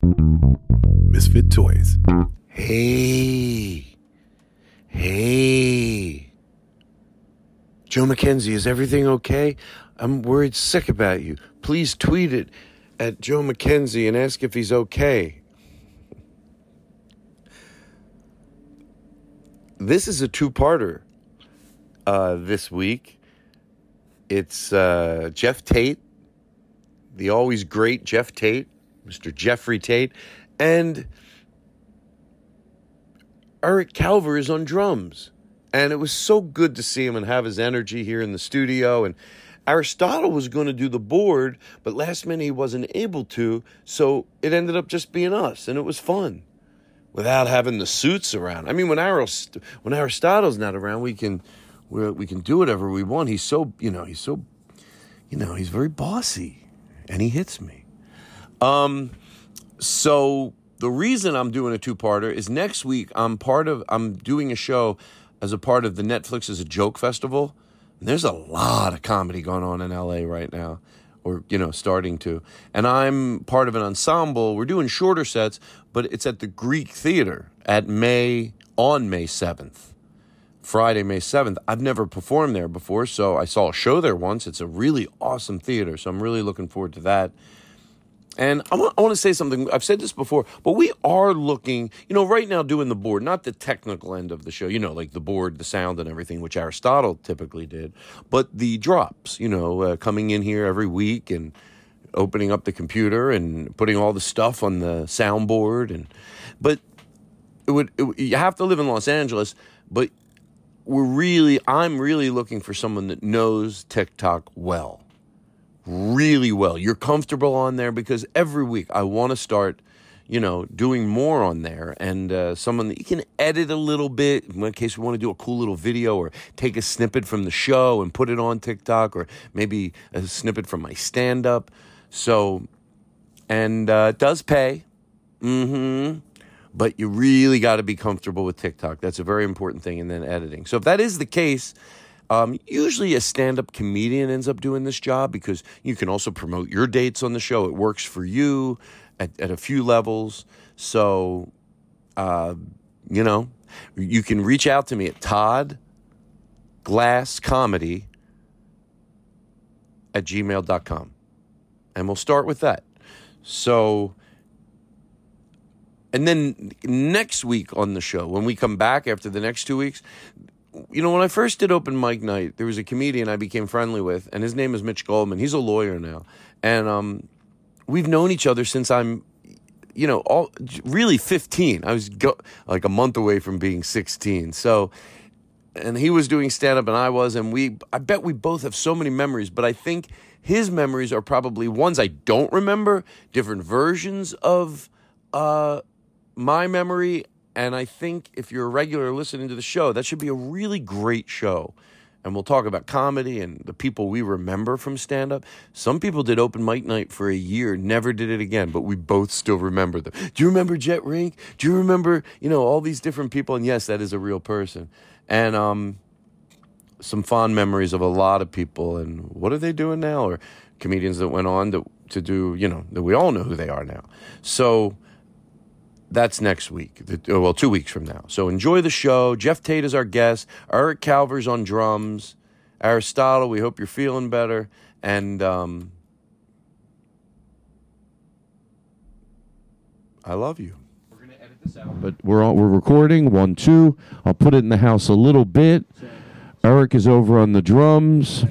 Misfit Toys. Hey. Hey. Joe McKenzie, is everything okay? I'm worried sick about you. Please tweet it at Joe McKenzie and ask if he's okay. This is a two parter uh, this week. It's uh, Geoff Tate, the always great Geoff Tate, Mr. Jeffrey Tate, and Eric Calver is on drums. And it was so good to see him and have his energy here in the studio. And Aristotle was going to do the board, but last minute he wasn't able to. So it ended up just being us, and it was fun without having the suits around. I mean, when, Arist- when Aristotle's not around, we can we we can do whatever we want. He's so you know he's so you know he's very bossy, and he hits me. Um, so the reason I'm doing a two parter is next week I'm part of I'm doing a show as a part of the Netflix Is A Joke festival. And there's a lot of comedy going on in LA right now, or you know, starting to. And I'm part of an ensemble. We're doing shorter sets, but it's at the Greek Theater at May on May 7th. Friday, May 7th. I've never performed there before, so I saw a show there once. It's a really awesome theater, so I'm really looking forward to that. And I want, I want to say something. I've said this before, but we are looking, you know, right now doing the board, not the technical end of the show, you know, like the board, the sound, and everything, which Aristotle typically did, but the drops, you know, uh, coming in here every week and opening up the computer and putting all the stuff on the soundboard. And, but it would, it, you have to live in Los Angeles, but we're really, I'm really looking for someone that knows TikTok well really well. You're comfortable on there because every week I want to start, you know, doing more on there and uh, someone that you can edit a little bit in case we want to do a cool little video or take a snippet from the show and put it on TikTok or maybe a snippet from my stand up. So, and uh, it does pay. Mm hmm. But you really got to be comfortable with TikTok. That's a very important thing. And then editing. So if that is the case, um, usually, a stand up comedian ends up doing this job because you can also promote your dates on the show. It works for you at, at a few levels. So, uh, you know, you can reach out to me at Todd Glass Comedy at gmail.com. And we'll start with that. So, and then next week on the show, when we come back after the next two weeks, you know, when I first did open mic night, there was a comedian I became friendly with, and his name is Mitch Goldman. He's a lawyer now, and um, we've known each other since I'm, you know, all really 15. I was go, like a month away from being 16. So, and he was doing stand up, and I was, and we, I bet we both have so many memories, but I think his memories are probably ones I don't remember, different versions of uh, my memory and I think if you're a regular listening to the show, that should be a really great show. and we'll talk about comedy and the people we remember from stand up. Some people did open mic night for a year, never did it again, but we both still remember them. Do you remember Jet Rink? Do you remember, you know, all these different people? And yes, that is a real person. And um, some fond memories of a lot of people. And what are they doing now? Or comedians that went on to, to do, you know, that we all know who they are now. So that's next week. Well, two weeks from now. So enjoy the show. Geoff Tate is our guest. Eric Calver's on drums. Aristotle, we hope you're feeling better. And um, I love you. We're gonna edit this out. But we're all, we're recording one two. I'll put it in the house a little bit. Eric is over on the drums.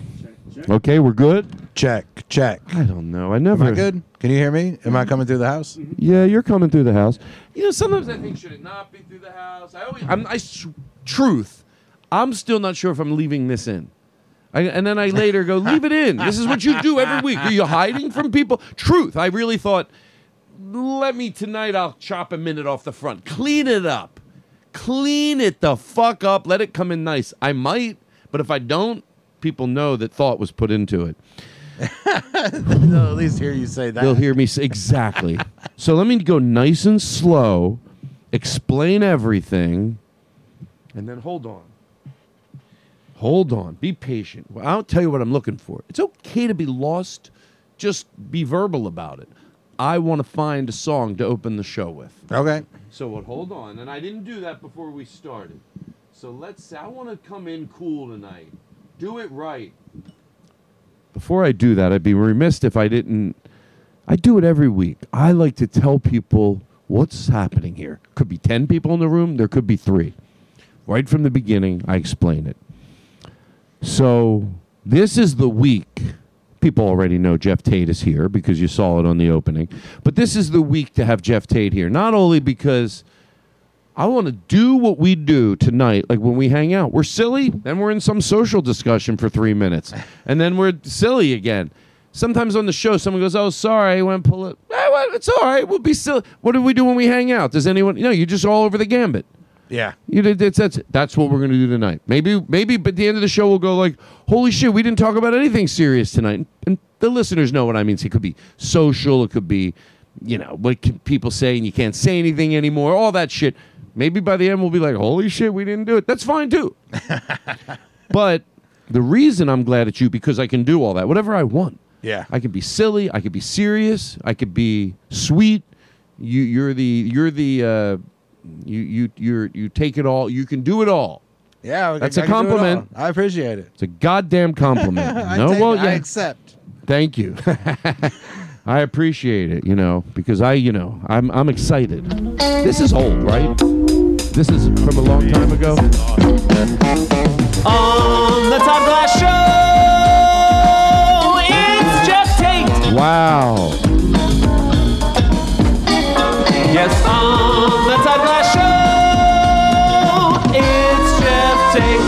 Okay, we're good. Check, check. I don't know. I never. Am I good? Can you hear me? Am I coming through the house? Yeah, you're coming through the house. You know, sometimes I think should it not be through the house? I always, I'm, I, s- truth, I'm still not sure if I'm leaving this in. I, and then I later go, leave it in. This is what you do every week. Are you hiding from people? Truth, I really thought, let me tonight. I'll chop a minute off the front, clean it up, clean it the fuck up. Let it come in nice. I might, but if I don't, people know that thought was put into it. They'll at least hear you say that. They'll hear me say exactly. so let me go nice and slow, explain everything, and then hold on. Hold on. Be patient. Well, I'll tell you what I'm looking for. It's okay to be lost. Just be verbal about it. I want to find a song to open the show with. Okay. So what? Hold on. And I didn't do that before we started. So let's. I want to come in cool tonight. Do it right. Before I do that, I'd be remiss if I didn't. I do it every week. I like to tell people what's happening here. Could be ten people in the room. There could be three. Right from the beginning, I explain it. So this is the week. People already know Geoff Tate is here because you saw it on the opening. But this is the week to have Geoff Tate here. Not only because I want to do what we do tonight, like when we hang out. We're silly, then we're in some social discussion for three minutes, and then we're silly again. Sometimes on the show, someone goes, "Oh, sorry, I went pull it." Eh, well, it's all right. We'll be silly. What do we do when we hang out? Does anyone? You know, you're just all over the gambit. Yeah. You did that's that's that's what we're gonna do tonight. Maybe maybe but at the end of the show we'll go like, holy shit, we didn't talk about anything serious tonight. And the listeners know what I mean. So it could be social, it could be, you know, what can people say and you can't say anything anymore, all that shit. Maybe by the end we'll be like, holy shit, we didn't do it. That's fine too. but the reason I'm glad at you because I can do all that, whatever I want. Yeah. I can be silly. I could be serious. I could be sweet. You, you're the you're the uh, you you you you take it all. You can do it all. Yeah. That's a I it compliment. I appreciate it. It's a goddamn compliment. No, take well, yeah. I accept. Thank you. I appreciate it. You know, because I, you know, I'm I'm excited. This is old, right? This is from a long time ago. On the Todd Glass Show, it's Geoff Tate. Wow. Yes, on the Todd Glass Show, it's Geoff Tate.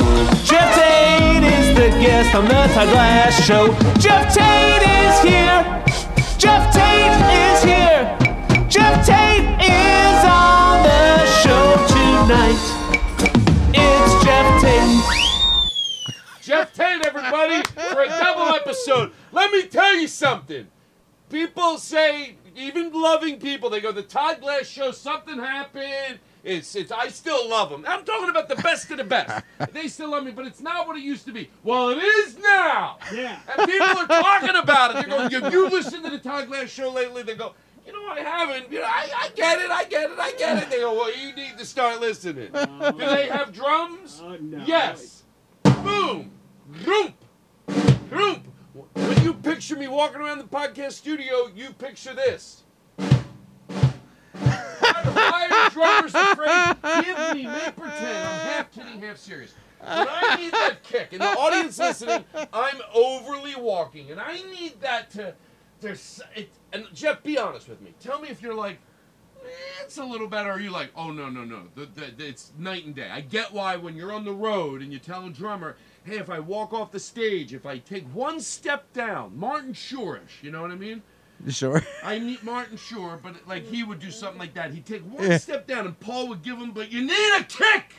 Geoff Tate is the guest on the Todd Glass Show. Geoff Tate is here. Tate, everybody, for a double episode. Let me tell you something. People say, even loving people, they go, the Todd Glass show, something happened. It's, it's, I still love them. I'm talking about the best of the best. They still love me, but it's not what it used to be. Well, it is now. Yeah. And people are talking about it. They're going, you, you listened to the Todd Glass show lately? They go, you know, I haven't. You know, I, I get it, I get it, I get it. They go, well, you need to start listening. Uh, Do they have drums? Uh, yes. Boom. Roomp. Roomp. When you picture me walking around the podcast studio, you picture this. Why drummers afraid? Give me, make pretend. I'm half kidding, half serious. When I need that kick, and the audience listening, I'm overly walking, and I need that to. There's it, and Geoff, be honest with me. Tell me if you're like, eh, it's a little better. Are you like, oh no no no, the, the, the- it's night and day. I get why when you're on the road and you tell a drummer, hey, if I walk off the stage, if I take one step down, Martin Shorish, you know what I mean? Sure? I meet Martin Shore, but like he would do something like that. He'd take one step down, and Paul would give him, but you need a kick.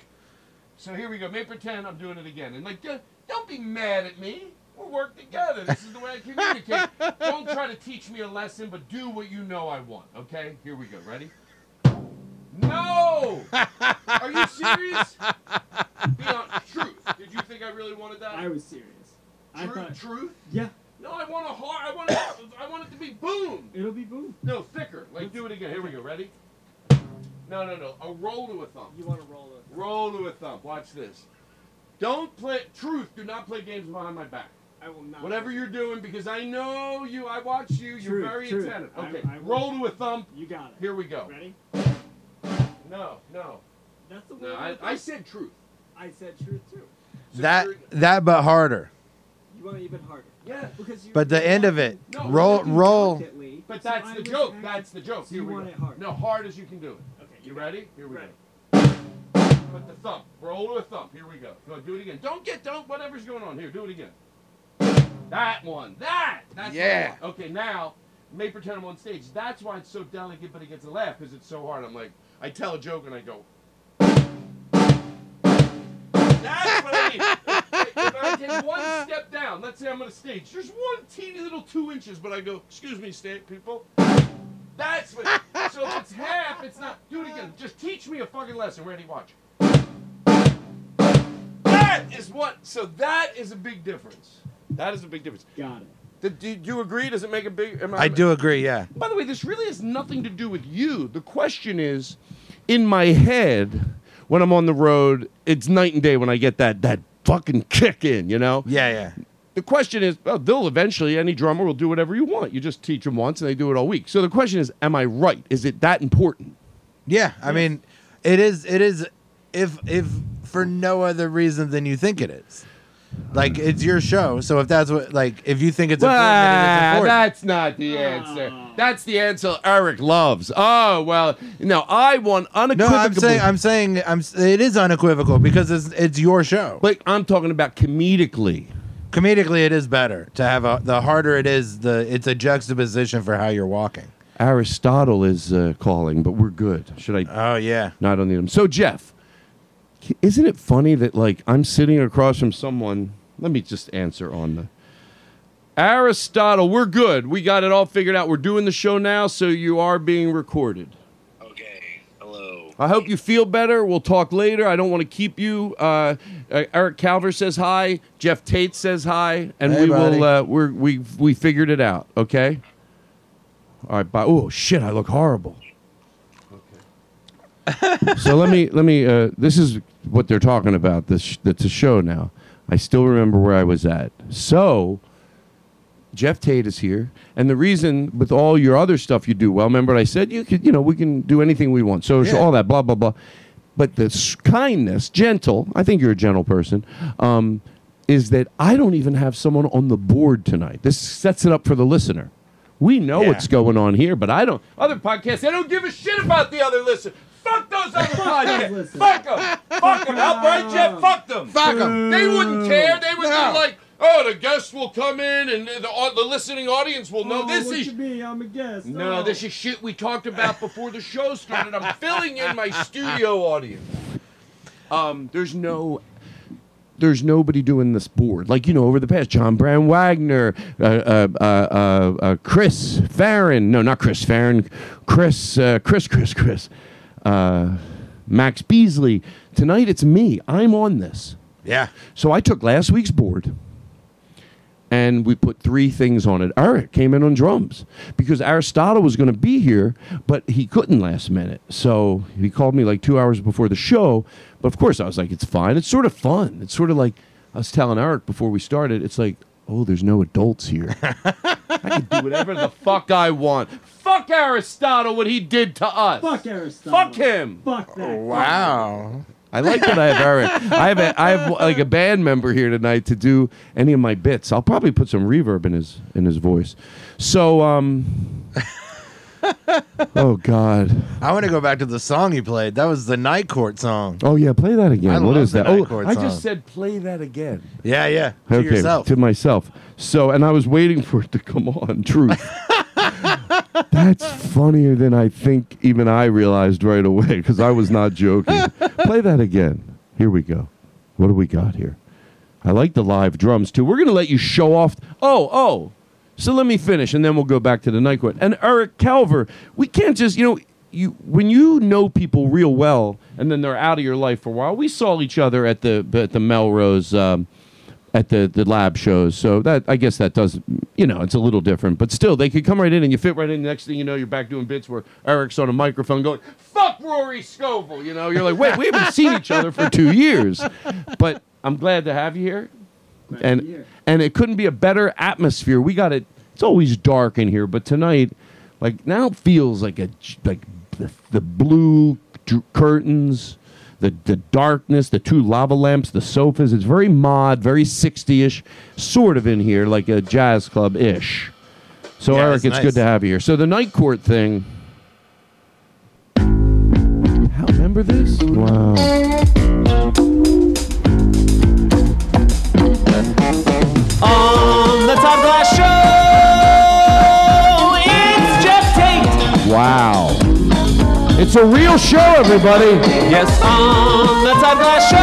So here we go. May pretend I'm doing it again, and like, Don't be mad at me. We'll work together. This is the way I communicate. Don't try to teach me a lesson, but do what you know I want. Okay? Here we go. Ready? No! Are you serious? Be honest. Truth. Did you think I really wanted that? I was serious. I Truth? thought, Truth? yeah, No, I want a hard. I want. It, I want it to be boom. it'll be boom. No, thicker. Like do it again. Here we go. Ready? No, no, no. A roll to a thumb. You want to roll it. Roll to a thumb. Watch this. Don't play. Truth. Do not play games behind my back. I will not. Whatever you're doing, because I know you. I watch you. You're very truth. attentive. I- Okay. I will- roll to a thumb. You got it. Here we go. Ready? No, no, That's the way no. I, I said truth. I said truth too. So That you're- that but harder. You want it even harder. Yeah. Because you. But the end of it, No, roll you roll. Delicately, But so that's I the was joke. acting- That's the joke. So Here you we want go. it hard. No, hard as you can do it. Okay. You ready? Here we Ready. go. Put the thumb. Roll to a thumb. Here we go. Go do it again. Don't get don't whatever's going on here. Do it again. That one. That. That's what Yeah. want. Okay, now may pretend I'm on stage. That's why it's so delicate, but it gets a laugh because it's so hard. I'm like, I tell a joke and I go. That's what I need. If I take one step down, let's say I'm on a stage. There's one teeny little two inches, but I go, excuse me, state people. That's what. So if it's half, it's not. Do it again. Just teach me a fucking lesson. Ready? Watch. That is what. So that is a big difference. That is a big difference. Got it. Do, you agree? Does it make a big? am I do agree. Yeah. By the way, this really has nothing to do with you. The question is, in my head, when I'm on the road, it's night and day when I get that that fucking kick in. You know. Yeah. Yeah. The question is, well, they'll eventually, any drummer will do whatever you want. You just teach them once and they do it all week. So the question is, am I right? Is it that important? Yeah. I mean, it is. It is. If if for no other reason than you think it is. Like it's your show, so if that's what like if you think it's important, then it's important. that's not the answer. That's the answer Eric loves. Oh well, no, I want no, unequivocal. I'm saying I'm saying I'm. s- It is unequivocal because it's it's your show. but I'm talking about comedically. Comedically, it is better to have a. The harder it is, the it's a juxtaposition for how you're walking. Aristotle is uh, calling, but we're good. Should I? Oh yeah. No, I don't need him. So Geoff, isn't it funny that like I'm sitting across from someone? Let me just answer on the Aristotle. We're good. We got it all figured out. We're doing the show now, so you are being recorded. Okay. Hello. I hope you feel better. We'll talk later. I don't want to keep you. Uh, uh, Eric Calver says hi. Jeff Tate says hi, and Hey, we buddy. will. Uh, we're, we we figured it out. Okay. All right. Bye. Oh shit! I look horrible. So let me let me. Uh, this is what they're talking about. This that's a show now. I still remember where I was at. So. Jeff Tate is here, and the reason with all your other stuff you do well. Remember, what I said you could, you know, we can do anything we want. So, Yeah. all that, blah blah blah. But the s- kindness, gentle. I think you're a gentle person. Um, is that I don't even have someone on the board tonight. This sets it up for the listener. We know Yeah. what's going on here, but I don't. Other podcasts, they don't give a shit about the other listener. Fuck those other podcasts. Fuck them. Fuck them. Outright, Geoff. Fuck them. Fuck 'em. They wouldn't care. They would No. be like, oh, the guests will come in and the, au- the listening audience will know oh, this what is. you be? I'm a guest. No, Oh. this is shit we talked about before the show started. I'm filling in my studio audience. Um, there's no. There's nobody doing this board like you know over the past. John Brand Wagner, uh, uh, uh, uh, uh, Chris Farron. No, not Chris Farron. Chris, uh, Chris, Chris, Chris. Uh, Max Beasley. Tonight it's me. I'm on this. Yeah. So I took last week's board and we put three things on it. Eric came in on drums because Aristotle was going to be here, but he couldn't last minute. So he called me like two hours before the show. But of course, I was like, it's fine. It's sort of fun. It's sort of like I was telling Eric before we started, it's like, oh, there's no adults here. I can do whatever the fuck I want. Fuck Aristotle, what he did to us. Fuck Aristotle. Fuck him. Fuck that. Wow. I like that I have Eric. I have a, I have like a band member here tonight to do any of my bits. I'll probably put some reverb in his in his voice. So um Oh God. I want to go back to the song you played. That was the Night Court song. Oh yeah, play that again. I what love is the that? Oh, Night Court I song. just said play that again. Yeah, yeah. To okay, yourself. to myself. So, and I was waiting for it to come on. Truth. That's funnier than I think even I realized right away because I was not joking. Play that again. Here we go. What do we got here? I like the live drums too. We're gonna let you show off. Oh, oh. So let me finish, and then we'll go back to the court. And Eric Calver, we can't just you know you when you know people real well, and then they're out of your life for a while. We saw each other at the at the Melrose. Um, at the, the lab shows, so that I guess that does you know it's a little different, but still they could come right in and you fit right in. Next thing you know, you're back doing bits where Eric's on a microphone going "fuck Rory Scovel," you know. You're like, wait, we haven't seen each other for two years, but I'm glad to have you here, and and it couldn't be a better atmosphere. We got it. It's always dark in here, but tonight, like now, it feels like a like the, the blue dr- curtains, the the darkness, the two lava lamps, the sofas. It's very mod, very 60ish, sort of in here, like a jazz club ish. So Yeah, Eric, it's it's nice. good to have you here. So the night court thing. How, remember this? Wow. It's a real show, everybody. Yes, on the Todd Glass Show,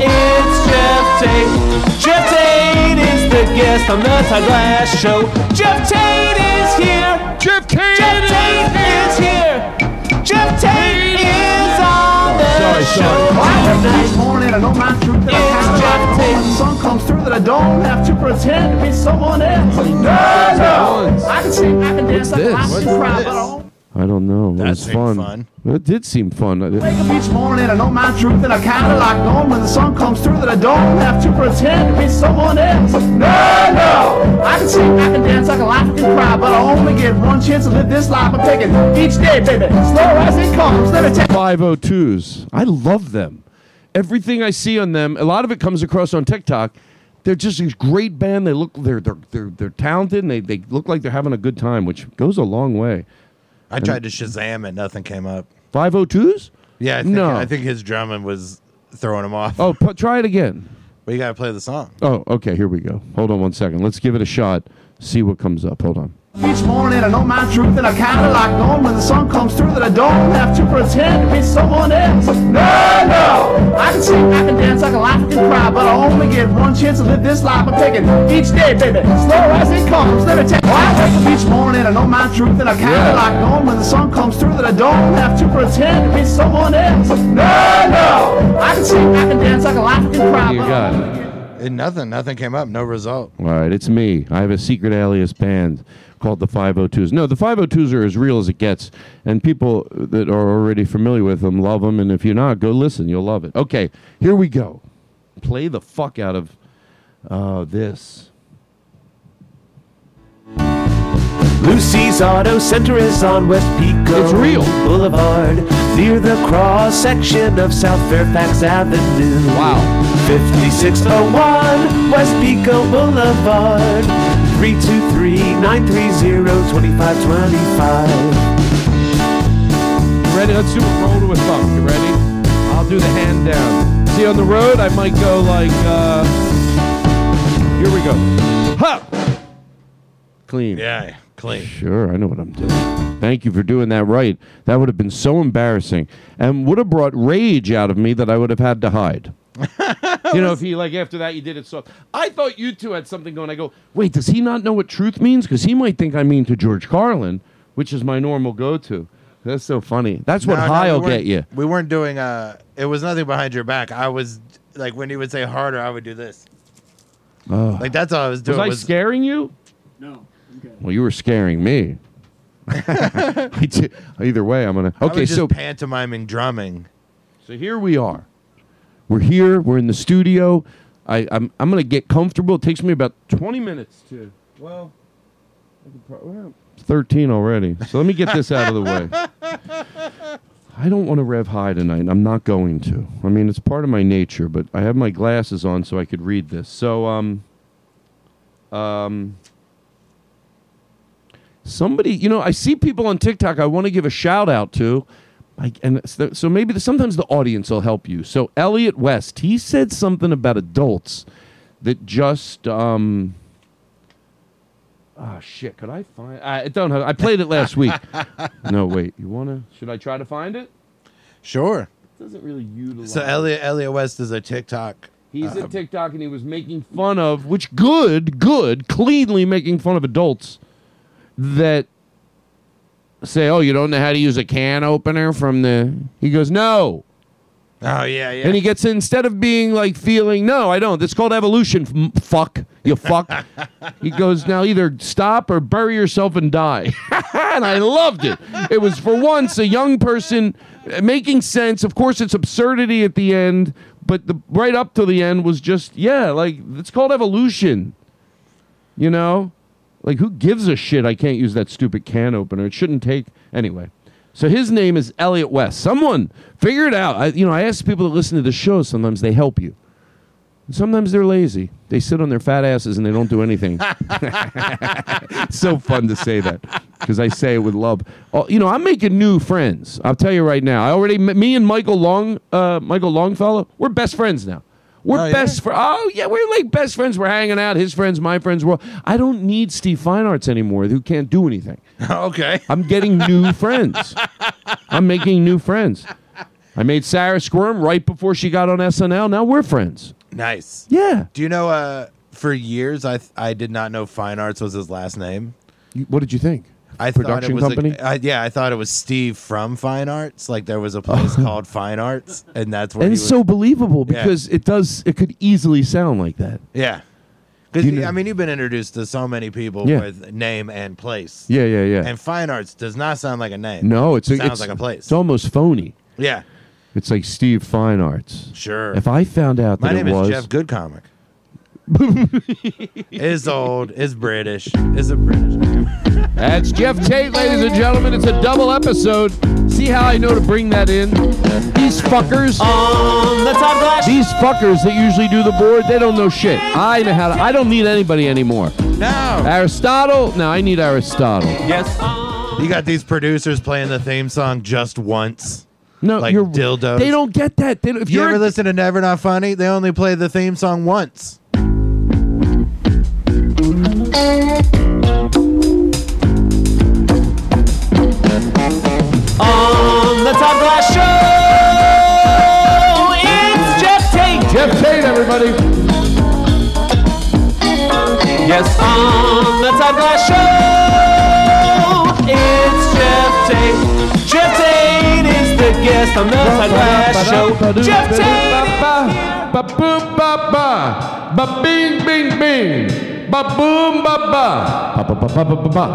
it's Geoff Tate. Geoff Tate is the guest on the Todd Glass Show. Geoff Tate is here. Geoff Tate, Geoff Tate is here. Geoff Tate is on the Sorry, show. sorry. Each morning, I know my truth that I It's Jeff. Tate. When the sun comes through, that I don't have to pretend to be someone else. No, no. I can sing, I can dance, I can this? laugh, I What's can cry, but I don't I don't know. It was fun. fun. It did seem fun. I wake up each morning, I know my truth, and I kinda like knowing when the sun comes through that I don't have to pretend to be someone else. No, no. I can sing, I can dance, I can laugh, I can cry, but I only get one chance to live this life. I'm taking each day, baby, slow as it comes. Let me take 502s. I love them. Everything I see on them, a lot of it comes across on TikTok. They're just a great band. They look they're they're they're, they're talented and they, they look like they're having a good time, which goes a long way. I tried to Shazam it, nothing came up. 502s? Yeah, I think, No. I think his drumming was throwing him off. Oh, pu- try it again. But you gotta play the song. Oh, okay, here we go. Hold on one second. Let's give it a shot. See what comes up. Hold on. Each morning I know my truth and I kinda like knowing when the sun comes through that I don't have to pretend to be someone else. No, no! I can sing, I can dance, I can laugh, I can cry, but I only get one chance to live this life. I'm taking each day, baby, slow as it comes. Let me take. Oh, I wake up each morning I know my truth and I kinda Yeah. like knowing when the sun comes through that I don't have to pretend to be someone else. No, no! I can sing, I can dance, I can laugh, I can cry, You but got it. And nothing, nothing came up. No result. All right, it's me. I have a secret alias band called the 502s. No, the 502s are as real as it gets, and people that are already familiar with them love them. And if you're not, go listen. You'll love it. Okay, here we go. Play the fuck out of uh, this. Lucy's Auto Center is on West Pico It's real. Boulevard, near the cross section of South Fairfax Avenue. Wow. 5601 West Pico Boulevard, 323-930-2525. Ready? Let's do a roll to a thumb. You ready? I'll do the hand down. See, on the road, I might go like, uh, here we go. Ha! Clean. Yeah, clean. Sure, I know what I'm doing. Thank you for doing that right. That would have been so embarrassing and would have brought rage out of me that I would have had to hide. you know, if he like after that you did it so. I thought you two had something going. I go, wait, does he not know what truth means? Because he might think I mean to George Carlin, which is my normal go-to. That's so funny. That's what No, no, high we will weren't- get you. We weren't doing. Uh, it was nothing behind your back. I was like when he would say harder, I would do this. Oh. Like that's all I was doing. Was doing. I scaring you? No, I'm. Well, you were scaring me. I did- Either way, I'm gonna. I was Okay, just so pantomiming drumming. So here we are. We're here. We're in the studio. I, I'm I'm gonna get comfortable. It takes me about 20 minutes to. Well, 13 already. So let me get this out of the way. I don't want to rev high tonight. I'm not going to. I mean, it's part of my nature, but I have my glasses on so I could read this. So um um somebody, you know, I see people on TikTok I want to give a shout out to. Like, and so so maybe the, sometimes the audience will help you. So Elliot West, he said something about adults that just um. Oh shit! Could I find? I don't have. I played it last week. no, wait. You wanna? Should I try to find it? Sure. It doesn't really utilize. So Elliot Elliot West is a TikTok He's a TikTok and he was making fun of, which good, good, cleanly making fun of adults that say, "Oh, you don't know how to use a can opener from the." He goes, "No." Oh yeah, yeah. And he gets instead of being like feeling, "No, I don't." It's called evolution. Fuck you, fuck. he goes, "Now either stop or bury yourself and die." and I loved it. It was for once a young person making sense. Of course, it's absurdity at the end, but the right up to the end was just yeah, like it's called evolution. You know, like who gives a shit? I can't use that stupid can opener. It shouldn't take anyway. So his name is Elliot West. Someone figure it out. I, you know, I ask people that listen to the show. Sometimes they help you. Sometimes they're lazy. They sit on their fat asses and they don't do anything. so fun to say that because I say it with love. Oh, you know, I'm making new friends. I'll tell you right now. I already, me and Michael Long, uh, Michael Longfellow, we're best friends now. We're Oh, yeah? best friends. Oh yeah, we're like best friends. We're hanging out. His friends, my friends. Well, I don't need Steve Feinartz anymore. Who can't do anything. okay. I'm getting new friends. I'm making new friends. I made Sarah Squirm right before she got on SNL. Now we're friends. Nice. Yeah. Do you know? Uh, for years, I th- I did not know Feinartz was his last name. You- What did you think? I Production thought it was company? A, I, yeah, I thought it was Steve from Fine Arts. Like there was a place oh. called Fine Arts, and that's where and it's was. so believable Yeah. because it does. It could easily sound like that. yeah. Because You know- I mean, you've been introduced to so many people Yeah. with name and place. Yeah, yeah, yeah. And Fine Arts does not sound like a name. no, it's a, sounds it's, like a place. It's almost phony. yeah, It's like Steve Fine Arts. sure. If I found out My that name it was is Jeff Goodcomic. is old, is British, is a British name. That's Geoff Tate, ladies and gentlemen. It's a double episode. See how I know to bring that in? These fuckers. On the Todd Glass These fuckers that usually do the board, they don't know shit. I know how to. I don't need anybody anymore. No, Aristotle? No, I need Aristotle. Yes. you got these producers playing the theme song just once. No, Like you're dildos. They don't get that. They don't, if You you're ever a- listen to Never Not Funny? They only play the theme song once. On the Todd Glass Show, it's Geoff Tate. Geoff Tate, everybody. Yes, on the Todd Glass Show, it's Geoff Tate. Geoff Tate is the guest on the Glass Show. Geoff Tate. Ba ba ba ba bing bing bing Ba boom ba ba. Ba ba ba ba ba ba.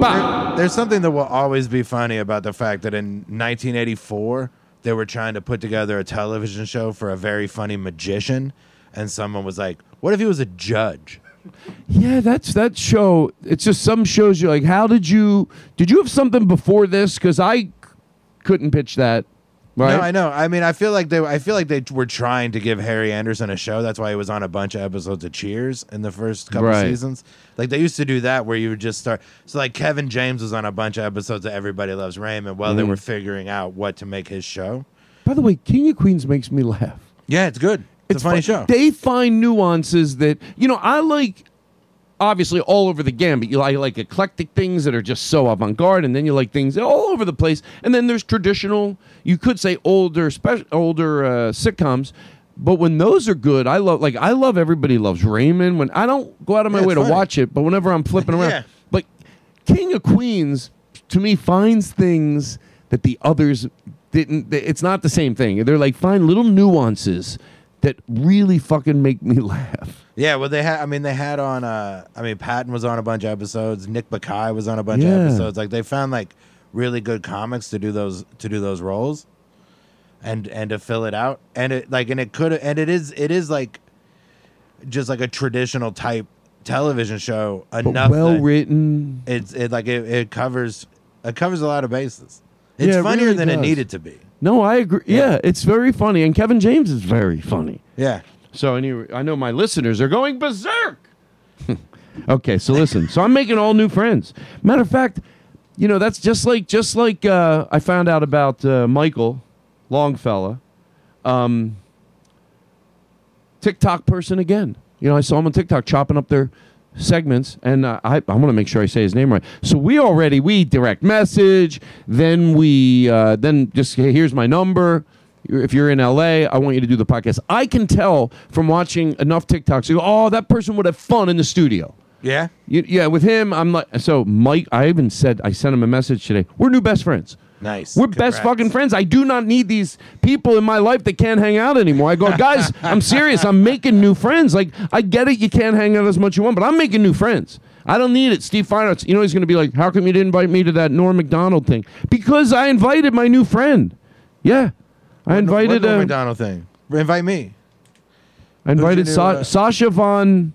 Ba. There's something that will always be funny about the fact that in 1984 they were trying to put together a television show for a very funny magician, and someone was like, "What if he was a judge?" Yeah, that's that show. It's just some shows you're like, how did you did you have something before this? Because I c- couldn't pitch that. Right. No, I know. I mean, I feel like they. I feel like they were trying to give Harry Anderson a show. That's why he was on a bunch of episodes of Cheers in the first couple Right. seasons. Like they used to do that, where you would just start. So like Kevin James was on a bunch of episodes of Everybody Loves Raymond while they Mhm. were figuring out what to make his show. By the way, King of Queens makes me laugh. Yeah, it's good. It's, a funny fun- show. They find nuances that you know. I like obviously all over the gambit. You like like eclectic things that are just so avant garde, and then you like things all over the place. And then there's traditional. You could say older, special older uh, sitcoms. But when those are good, I love like I love Everybody Loves Raymond. When I don't go out of my Yeah, way to funny. watch it, but whenever I'm flipping around, Yeah. but King of Queens to me finds things that the others didn't. It's not the same thing. They're like find little nuances that really fucking make me laugh. Yeah, well, they had. I mean, they had on. Uh, I mean, Patton was on a bunch of episodes. Nick Bakay was on a bunch Yeah. of episodes. Like they found like really good comics to do those to do those roles, and and to fill it out. And it like and it could and it is it is like just like a traditional type television show. Enough well written. It's it like it, it covers it covers a lot of bases. It's Yeah, it funnier really than it needed to be. No, I agree. Yeah. it's very funny, and Kevin James is very funny. Yeah. So anyway, I know my listeners are going berserk. okay, so listen. so I'm making all new friends. Matter of fact, you know that's just like just like uh, I found out about uh, Michael Longfellow, um, TikTok person again. You know, I saw him on TikTok chopping up their segments, and uh, I I want to make sure I say his name right. So we already we direct message, then we uh, then just hey, here's my number. If you're in LA, I want you to do the podcast. I can tell from watching enough TikToks. You go, oh, that person would have fun in the studio. Yeah. You, yeah, with him, I'm like, so Mike, I even said, I sent him a message today. We're new best friends. Nice. We're best fucking friends. I do not need these people in my life that can't hang out anymore. I go, guys, I'm serious. I'm making new friends. Like, I get it. You can't hang out as much as you want, but I'm making new friends. I don't need it. Steve Feinartz, you know, he's going to be like, how come you didn't invite me to that Norm Macdonald thing? Because I invited my new friend. Yeah. I invited what Norm uh, Macdonald thing. Invite me. I invited Sa- uh, Sasha von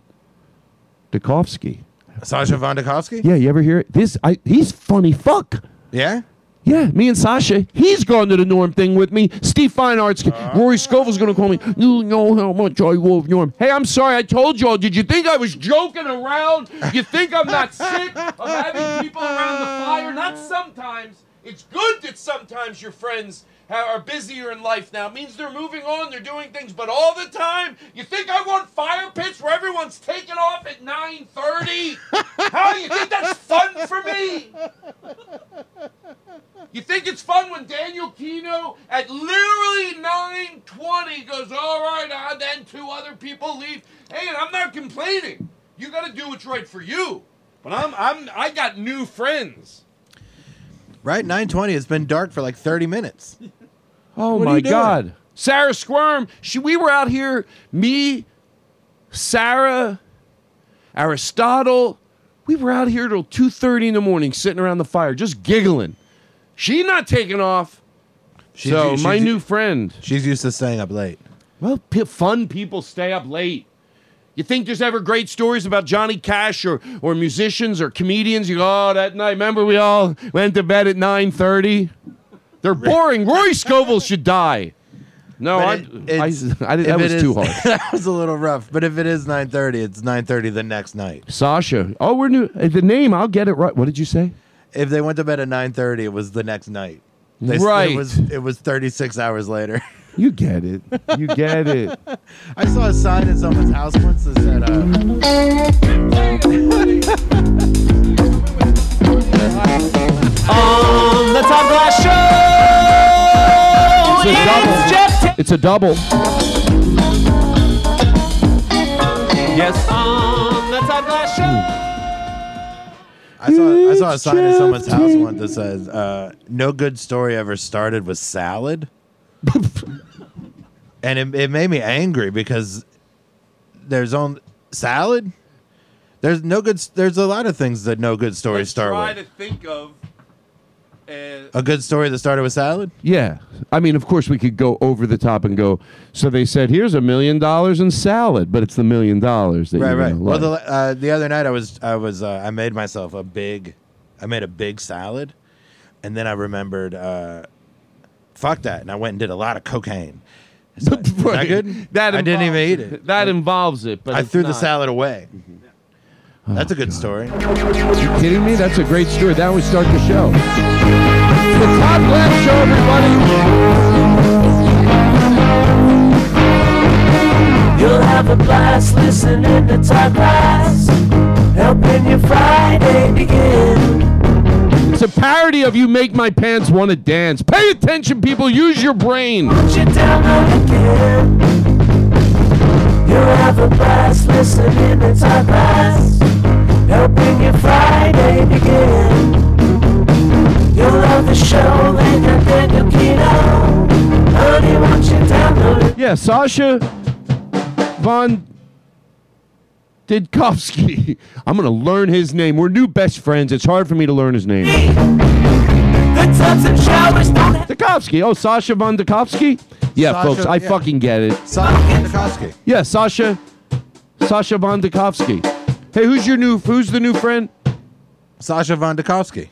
Dukovsky. Sasha Vondakovsky? Yeah, you ever hear it? This I he's funny fuck. Yeah? Yeah, me and Sasha, he's gone to the Norm thing with me. Steve fine Feinartz, Rory Scovel's gonna call me. You know how much I love Norm. Hey, I'm sorry, I told y'all. Did you think I was joking around? You think I'm not sick of having people around the fire? Not sometimes. It's good that sometimes your friends are busier in life now. It means they're moving on, they're doing things, but all the time, you think I want fire pits where everyone's taking off at 9:30? How do you think that's fun for me? You think it's fun when Daniel Kinno at literally 9:20 goes, "All right," and then two other people leave. Hey, and I'm not complaining. You got to do what's right for you. But I'm I'm I got new friends. Right? 920. It's been dark for like 30 minutes. Oh What my? God, Sarah Squirm. She we were out here, me, Sarah, Aristotle. We were out here till 2:30 in the morning, sitting around the fire, just giggling. She not taking off. She's- so she's- my new friend. She's used to staying up late. Well, p- fun people stay up late. You think there's ever great stories about Johnny Cash or, or musicians or comedians? You go, oh, that night, remember we all went to bed at 9.30? They're boring. Rory Scovel should die. No, But I, it- I, it's- I, did- if that was is- too hard. that was a little rough. But if it is 9:30, it's 9:30 the next night. Sasha. Oh, we're new. uh, The name, I'll get it right. What did you say? If they went to bed at 9:30, it was the next night. They, Right. It was it was 36 hours later. You get it. You get it. I saw a sign in someone's house once that said, On the Todd Glass Show, It's a Geoff double. It's a double. Yes, on the Todd Glass Show. I saw I saw a sign in someone's house once that says, uh, "No good story ever started with salad," and it, it made me angry because there's on salad. There's no good. There's a lot of things that no good stories start Try with. to think of. A good story that started with salad. Yeah. I mean, of course, we could go over the top and go, so they said, here's a million dollars in salad, but it's the million dollars that Right, you're right. gonna Well, like. the uh, the other night I was I was uh, I made myself a big, I made a big salad, and then I remembered, uh, fuck that, and I went and did a lot of cocaine. So, is that good? That I didn't even involves- eat it. That involves it, but I it's threw the not. salad away. Oh, That's a good story. you kidding me? That's a great story. Now we start the show. The Todd Glass Show, everybody. You'll have a blast listening to Todd Glass, helping your Friday begin. It's a parody of You Make My Pants Want to Dance. Pay attention, people. Use your brain. Put you down again. You'll have a blast listening to Todd Glass, helping your Friday begin. You'll love the show, they got Daniel Kinno. Honey, won't you download it? Yeah, Sasha Von Didkovsky. I'm going to learn his name. We're new best friends. It's hard for me to learn his name. Good tubs and showers don't have Dikowski. Oh, Sasha Von Dikowski? Yeah, Sasha, folks, I yeah. fucking get it. Sasha Dikowski. Yeah, Sasha. Sasha Von Dikowski. Hey, who's your new? Who's the new friend? Sasha Von Dikowski.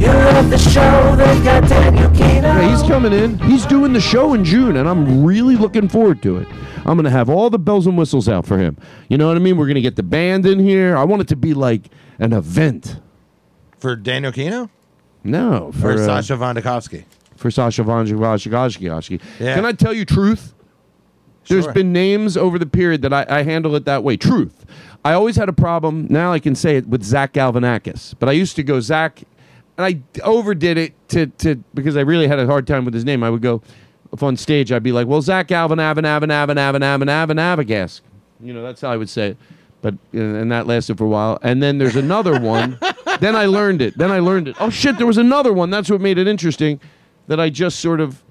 You love the show, they got Daniel Kinno. Yeah, he's coming in. He's doing the show in June, and I'm really looking forward to it. I'm gonna have all the bells and whistles out for him. You know what I mean? We're gonna get the band in here. I want it to be like an event. For Daniel Kinno? No, for Or uh, Sasha Von Dikowski? for Sasha Von Dikowski. Yeah. Can I tell you truth? There's Sure. been names over the period that I, I handle it that way. Truth. I always had a problem. Now I can say it with Zach Galifianakis, but I used to go Zach, and I overdid it to to because I really had a hard time with his name. I would go if on stage, I'd be like, "Well, Zach Alvin, Avin, Avin, Avin, Avin, Avin, Avin, Avagask." You know, that's how I would say it. But uh, and that lasted for a while. And then there's another one. then I learned it. Then I learned it. Oh shit, there was another one. That's what made it interesting. That I just sort of.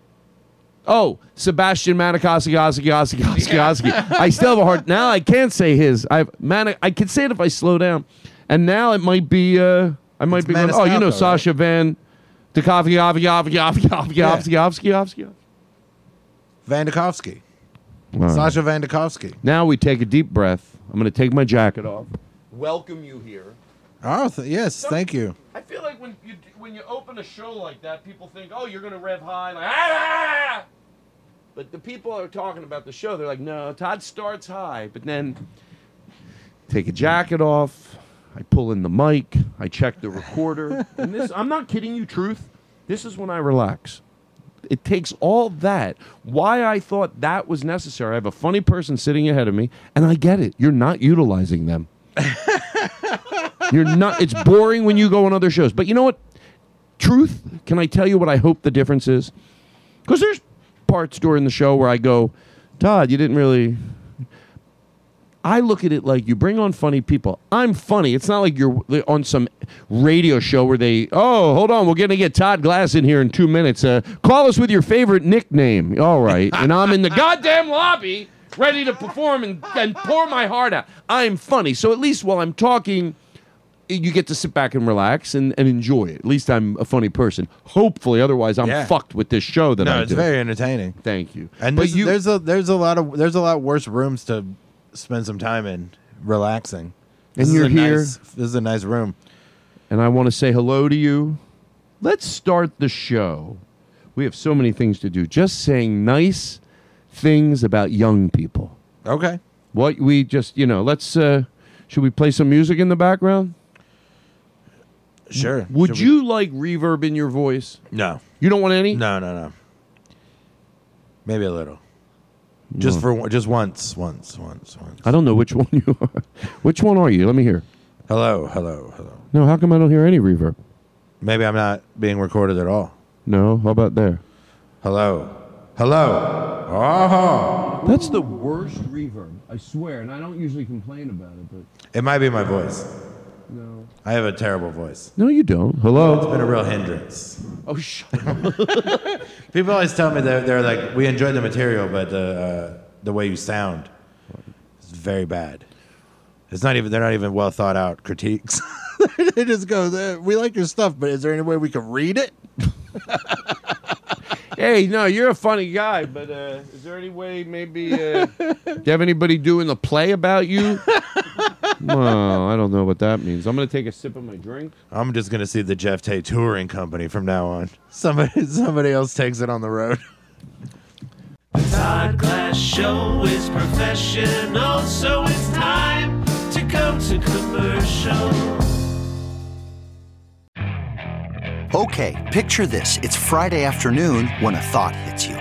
Oh, Sebastian Manikowski, Oski, Oski, Oski, Oski. I still have a hard. Now I can't say his. I've Manik. I can say it if I slow down. And now it might be. uh I might It's be. Going, oh, you know Maniscalco, Sasha Van. Dukovsky, Ovsky, Ovsky, Ovsky, Ovsky, Yeah. Ovsky, Ovsky, Ovsky. Vandikovsky. All right. Sasha Vandikovsky. Now we take a deep breath. I'm going to take my jacket off. Welcome you here. Oh, th- yes, thank you. I feel like when you when you open a show like that, people think, "Oh, you're going to rev high," like ah! But the people are talking about the show, they're like, "No, Todd starts high, but then take a jacket off. I pull in the mic. I check the recorder, and this I'm not kidding you. Truth, this is when I relax. It takes all that. Why I thought that was necessary. I have a funny person sitting ahead of me, and I get it. You're not utilizing them. You're not. It's boring when you go on other shows. But you know what? Truth. Can I tell you what I hope the difference is? Because there's parts during the show where I go, Todd, you didn't really. I look at it like you bring on funny people. I'm funny. It's not like you're on some radio show where they, oh, hold on, we're going to get Todd Glass in here in two minutes. Uh, call us with your favorite nickname. All right. and I'm in the goddamn lobby ready to perform and, and pour my heart out. I'm funny. So at least while I'm talking, you get to sit back and relax and, and enjoy it. At least I'm a funny person. Hopefully, otherwise I'm Yeah. fucked with this show that I no, it's do. very entertaining. Thank you. And But there's, you- there's a there's a lot of there's a lot worse rooms to spend some time in relaxing. This is you're a here. Nice, this is a nice room. and I want to say hello to you. Let's start the show. We have so many things to do. Just saying nice things about young people. Okay. What we just, you know, let's uh should we play some music in the background? Sure. Would Should we- you like reverb in your voice? No. You don't want any? No, no, no. Maybe a little. Just for one- just once, once, once, once. I don't know which one you are. Which one are you? Let me hear. Hello, hello, hello. No, how come I don't hear any reverb? Maybe I'm not being recorded at all. No, how about there? Hello. Hello. Oh. That's the worst reverb, I swear, and I don't usually complain about it, but It might be my voice. No. I have a terrible voice. No, you don't. Hello. It's been a real hindrance. Oh, shut up. People always tell me that they're like, we enjoy the material, but uh, uh, the way you sound is very bad. It's not even. They're not even well thought out critiques. they just go, "Uh, "We like your stuff, but is there any way we can read it?" hey, no, you're a funny guy, but uh, is there any way maybe uh, do you have anybody doing the play about you? Well, I don't know what that means. I'm gonna take a sip of my drink. I'm just gonna see the Geoff Tate touring company from now on. Somebody, somebody else takes it on the road. The Todd Glass Show is professional, so it's time to go to commercial. Okay, picture this. It's Friday afternoon when a thought hits you.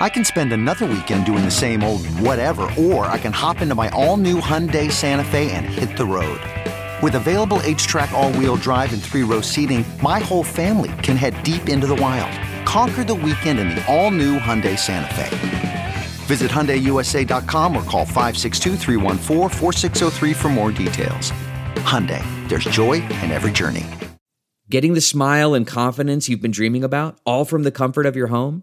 I can spend another weekend doing the same old whatever, or I can hop into my all new Hyundai Santa Fe and hit the road. With available HTRAC, all wheel drive, and three row seating, my whole family can head deep into the wild. Conquer the weekend in the all new Hyundai Santa Fe. Visit HyundaiUSA.com or call 562-314-4603 for more details. Hyundai, there's joy in every journey. Getting the smile and confidence you've been dreaming about, all from the comfort of your home,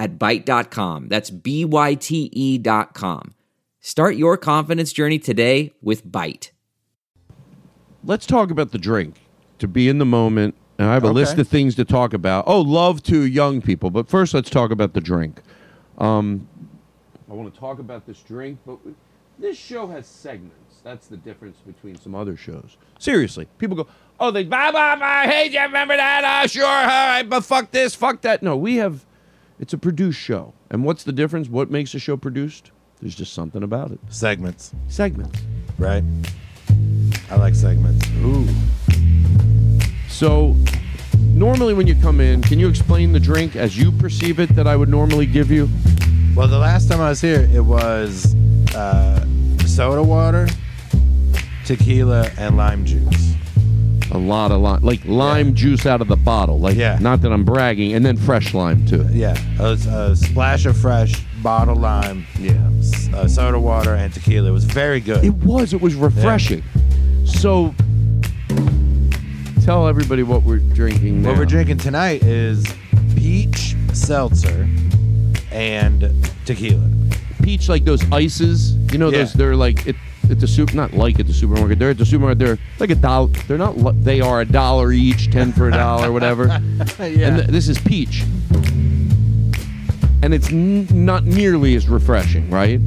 at Byte.com. That's B-Y-T-E E dot com. Start your confidence journey today with Byte. Let's talk about the drink to be in the moment. And I have a Okay. list of things to talk about. Oh, love to young people. But first, let's talk about the drink. Um, I want to talk about this drink, but this show has segments. That's the difference between some other shows. Seriously, people go, "Oh, they blah blah blah." Hey, do you remember that? Oh, sure. All right, but fuck this, fuck that. No, we have. It's a produced show, and what's the difference? What makes a show produced? There's just something about it. Segments. Segments. Right. I like segments. Ooh. So, normally when you come in, can you explain the drink as you perceive it that I would normally give you? Well, the last time I was here, it was uh, soda water, tequila, and lime juice. A lot of lime, like lime juice out of the bottle. Like, Yeah. not that I'm bragging, and then fresh lime too. Yeah, a, a splash of fresh bottle lime. Yeah, uh, soda water and tequila. It was very good. It was. It was refreshing. So, tell everybody what we're drinking. What we're drinking tonight is peach seltzer and tequila. Peach, like those ices. You know, Yeah. those. They're like it, at the soup. Not like at the supermarket. They're at the supermarket. They're like a dollar. They're not. They are a dollar each, ten for a dollar, whatever. Yeah. And th- this is peach, and it's n- not nearly as refreshing, right?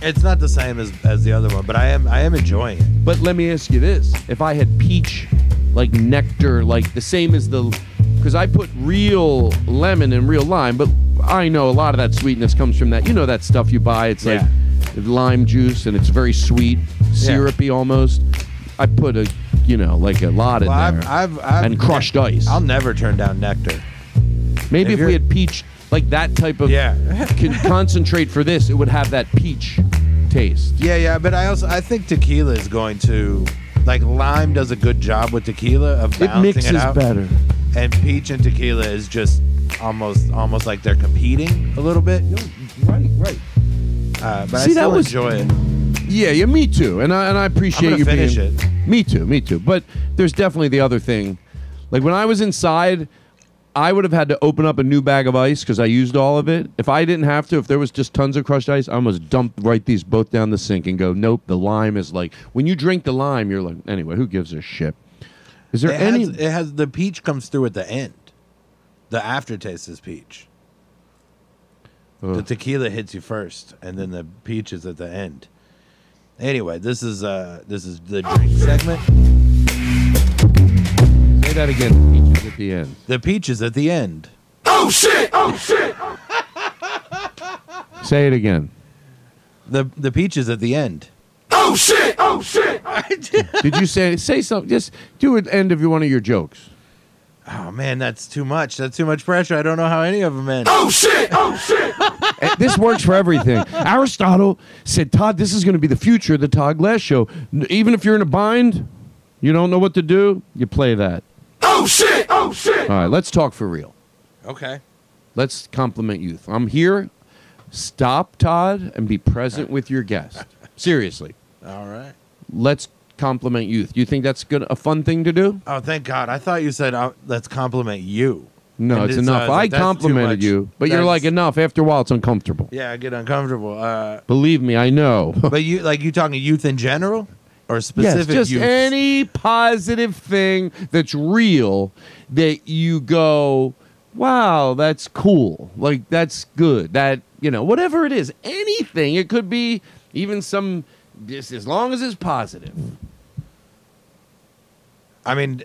It's not the same as, as the other one, but I am I am enjoying it. But let me ask you this: If I had peach, like nectar, like the same as the, because I put real lemon and real lime, but I know a lot of that sweetness comes from that. You know that stuff you buy. It's like lime juice, and it's very sweet, syrupy almost. I put a, you know, like a lot Well, in there, I've, I've, I've and crushed ice. I'll never turn down nectar. Maybe if if, we you're- had peach, like that type of, Yeah. can concentrate for this, it would have that peach taste. Yeah, yeah, but I also I think tequila is going to like lime does a good job with tequila of It balancing mixes it out. better. And peach and tequila is just almost almost like they're competing a little bit. Right, right. Uh, but I See, that was- enjoy it. Yeah, yeah, me too. And I and I appreciate gonna you finish being. it. Me too, me too. But there's definitely the other thing. Like when I was inside, I would have had to open up a new bag of ice because I used all of it. If I didn't have to, if there was just tons of crushed ice, I almost dump right these both down the sink and go, nope. The lime is like when you drink the lime, you're like, anyway, who gives a shit? Is there it any? Has, it has the peach comes through at the end. The aftertaste is peach. The tequila hits you first, and then the peach is at the end. Anyway, this is uh this is the drink segment. Say that again. Peaches at the end. The peach is at the end. Oh shit! Oh shit! Say it again. The the peach is at the end. Oh shit! Oh shit! Did you say say something? Just do an end of your, one of your jokes. Oh man, that's too much. That's too much pressure. I don't know how any of them end. Oh shit! Oh shit! Uh, this works for everything. Aristotle said, Todd, this is going to be the future of the Todd Glass show. Even if you're in a bind, you don't know what to do, you play that. Oh shit! Oh shit! All right, let's talk for real. Okay. Let's compliment youth. I'm here. Stop, Todd, and be present with your guest. Seriously. All right. Let's compliment youth. Do you think that's good, a fun thing to do? Oh, thank God. I thought you said uh, let's compliment you. No, And it's it's, enough. uh, I that's too complimented much. you, but you're That's- like enough. After a while, it's uncomfortable. Yeah, I get uncomfortable. Uh, Believe me, I know. but you like you talking youth in general or specific Yes, just youth? any positive thing that's real that you go, wow, that's cool. Like that's good. That you know, whatever it is, anything. It could be even some. Just as long as it's positive. I mean,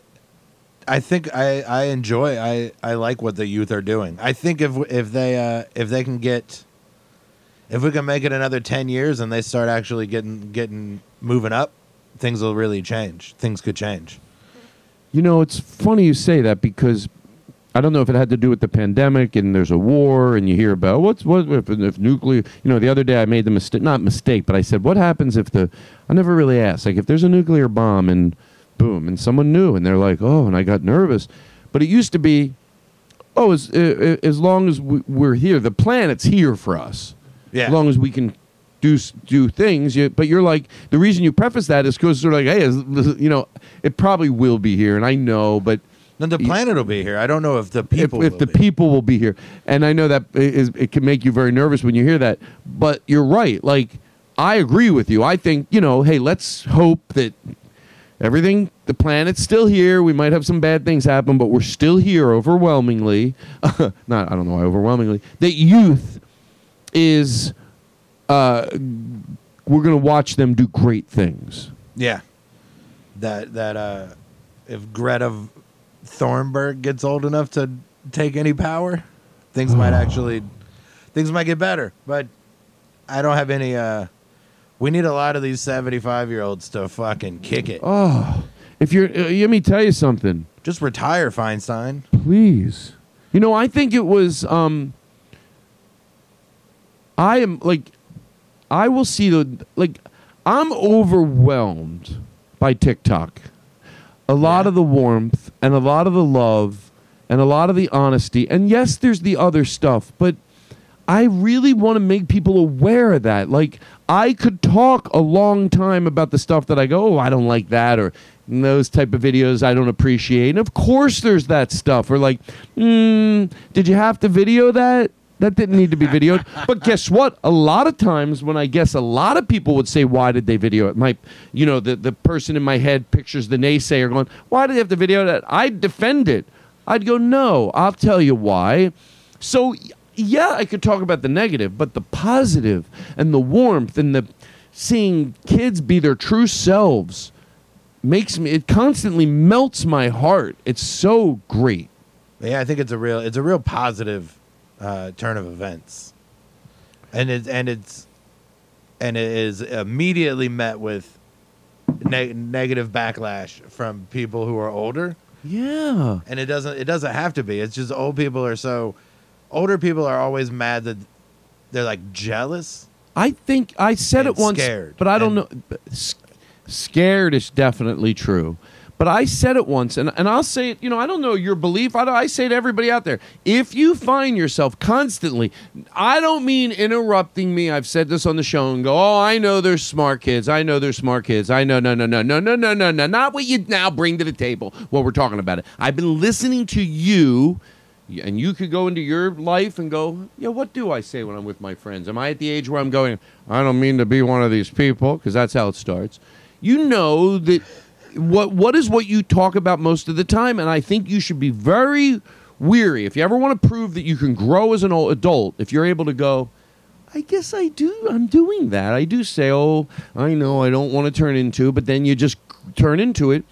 I think I, I enjoy I, I like what the youth are doing. I think if if they uh, if they can get if we can make it another ten years and they start actually getting getting moving up, things will really change. Things could change. You know, it's funny you say that because I don't know if it had to do with the pandemic and there's a war and you hear about what's what if, if nuclear. You know, the other day I made the mistake, not mistake, but I said, what happens if the? I never really asked, like, if there's a nuclear bomb and boom, and someone knew, and they're like, oh, and I got nervous, but it used to be, oh, as uh, as long as we, we're here, the planet's here for us. Yeah. As long as we can do do things. You, but you're like the reason you preface that is because of like, hey, is- you know, it probably will be here, and I know, but Then the planet will be here. I don't know if the people. if, if will the be. people will be here. And I know that is it can make you very nervous when you hear that, but you're right. Like I agree with you. I think you know, hey, let's hope that everything, the planet's still here. We might have some bad things happen, but we're still here overwhelmingly. Not I don't know why overwhelmingly. That youth is, uh, we're gonna watch them do great things. Yeah. That that uh, if Greta Thunberg gets old enough to take any power, things might actually things might get better. But I don't have any. uh We need a lot of these seventy-five year olds to fucking kick it. Oh, if you're, uh, let me tell you something. Just retire, Feinstein. Please. You know, I think it was um I am like I will see the like I'm overwhelmed by TikTok. A lot of the warmth and a lot of the love and a lot of the honesty. And yes, there's the other stuff, but I really want to make people aware of that. Like, I could talk a long time about the stuff that I go, oh, I don't like that, or those type of videos I don't appreciate. And of course, there's that stuff. Or like, mm, did you have to video that? That didn't need to be videoed. but guess what? A lot of times when I guess a lot of people would say, why did they video it? My, you know, the, the person in my head pictures the naysayer going, why did they have to video that? I'd defend it. I'd go, no, I'll tell you why. So, yeah, I could talk about the negative, but the positive and the warmth and the seeing kids be their true selves makes me, it constantly melts my heart. It's so great. Yeah, I think it's a real it's a real positive uh, turn of events, and it's and it's and it is immediately met with ne- negative backlash from people who are older. Yeah, and it doesn't it doesn't have to be. It's just old people are so older people are always mad that they're like jealous. I think I said it once, scared. but I don't know. Scared is definitely true. But I said it once, and, and I'll say it, you know, I don't know your belief. I, I say to everybody out there if you find yourself constantly, I don't mean interrupting me. I've said this on the show and go, oh, I know they're smart kids. I know they're smart kids. I know, no, no, no, no, no, no, no, no. Not what you now bring to the table, what we're talking about. It. I've been listening to you and you could go into your life and go, yeah, what do I say when I'm with my friends? Am I at the age where I'm going, I don't mean to be one of these people, because that's how it starts. You know that what what is what you talk about most of the time, and I think you should be very weary. If you ever want to prove that you can grow as an adult, if you're able to go, I guess I do. I'm doing that. I do say, oh, I know I don't want to turn into, but then you just turn into it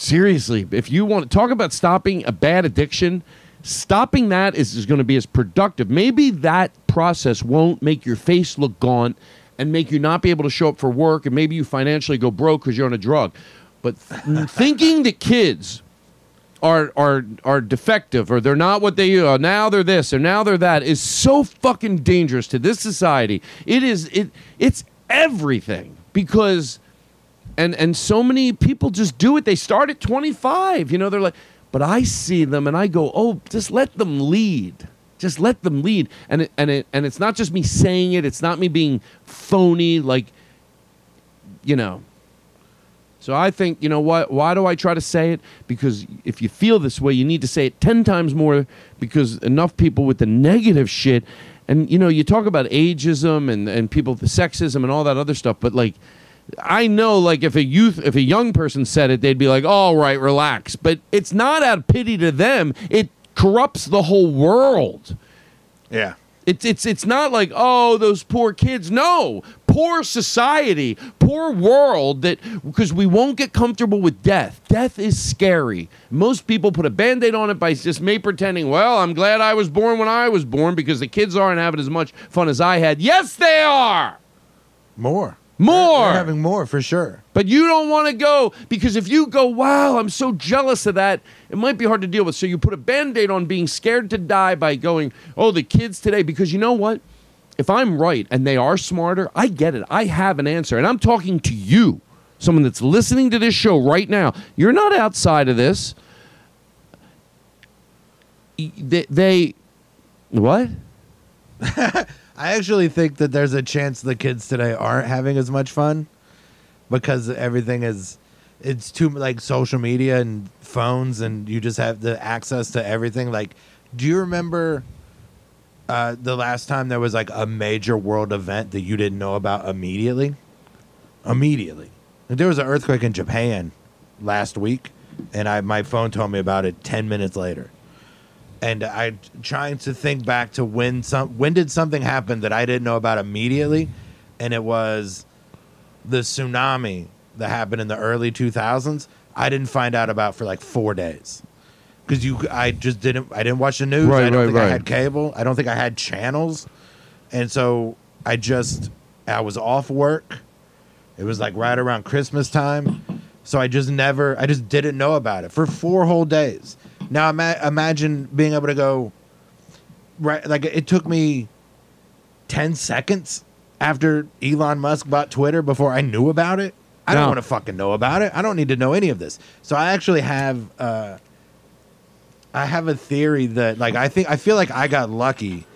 seriously, if you want to talk about stopping a bad addiction, stopping that is, is going to be as productive. Maybe that process won't make your face look gaunt and make you not be able to show up for work, and maybe you financially go broke because you're on a drug. But th- thinking that kids are are are defective or they're not what they are now they're this or now they're that is so fucking dangerous to this society. It is it it's everything because and and so many people just do it. They start at 25. You know, they're like, but I see them and I go, oh, just let them lead. Just let them lead. And it, and it and it's not just me saying it. It's not me being phony. Like, you know. So I think you know what? Why do I try to say it? Because if you feel this way, you need to say it ten times more. Because enough people with the negative shit, and you know, you talk about ageism and and people the sexism and all that other stuff, but like. I know, like, if a youth, if a young person said it, they'd be like, "All right, relax." But it's not out of pity to them. It corrupts the whole world. Yeah. It's it's it's not like, "Oh, those poor kids." No, poor society, poor world. That because we won't get comfortable with death. Death is scary. Most people put a band-aid on it by just me pretending. Well, I'm glad I was born when I was born because the kids aren't having as much fun as I had. Yes, they are. More. More. They're having more for sure. But you don't want to go because if you go, wow, I'm so jealous of that, it might be hard to deal with. So you put a band aid on being scared to die by going, oh, the kids today. Because you know what? If I'm right and they are smarter, I get it. I have an answer. And I'm talking to you, someone that's listening to this show right now. You're not outside of this. They, they what? I actually think that there's a chance the kids today aren't having as much fun because everything is it's too like social media and phones, and you just have the access to everything. Like, do you remember uh, the last time there was like a major world event that you didn't know about immediately? Immediately, there was an earthquake in Japan last week, and I my phone told me about it ten minutes later. And I trying to think back to when some when did something happen that I didn't know about immediately, and it was the tsunami that happened in the early 2000s. I didn't find out about for like four days because you I just didn't I didn't watch the news. Right, I don't right, think I had cable. I don't think I had channels, and so I just I was off work. It was like right around Christmas time, so I just never I just didn't know about it for four whole days. Now ima- imagine being able to go right like it took me 10 seconds after Elon Musk bought Twitter before I knew about it. I don't want to fucking know about it. I don't need to know any of this. So I actually have uh I have a theory that like I think I feel like I got lucky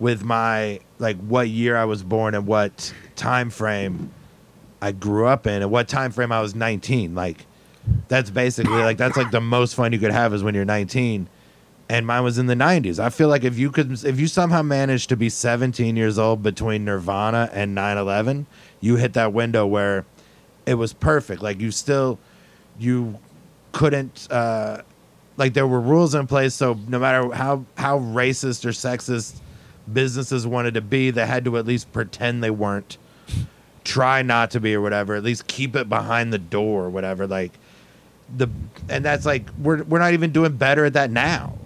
with my like what year I was born and what time frame I grew up in and what time frame I was 19. Like that's basically like that's like the most fun you could have is when you're 19 and mine was in the 90s. I feel like if you could if you somehow managed to be 17 years old between Nirvana and 9/11, you hit that window where it was perfect. Like you still you couldn't uh like there were rules in place. So no matter how how racist or sexist businesses wanted to be, they had to at least pretend they weren't. Try not to be or whatever. At least keep it behind the door or whatever. Like the and that's like we're we're not even doing better at that now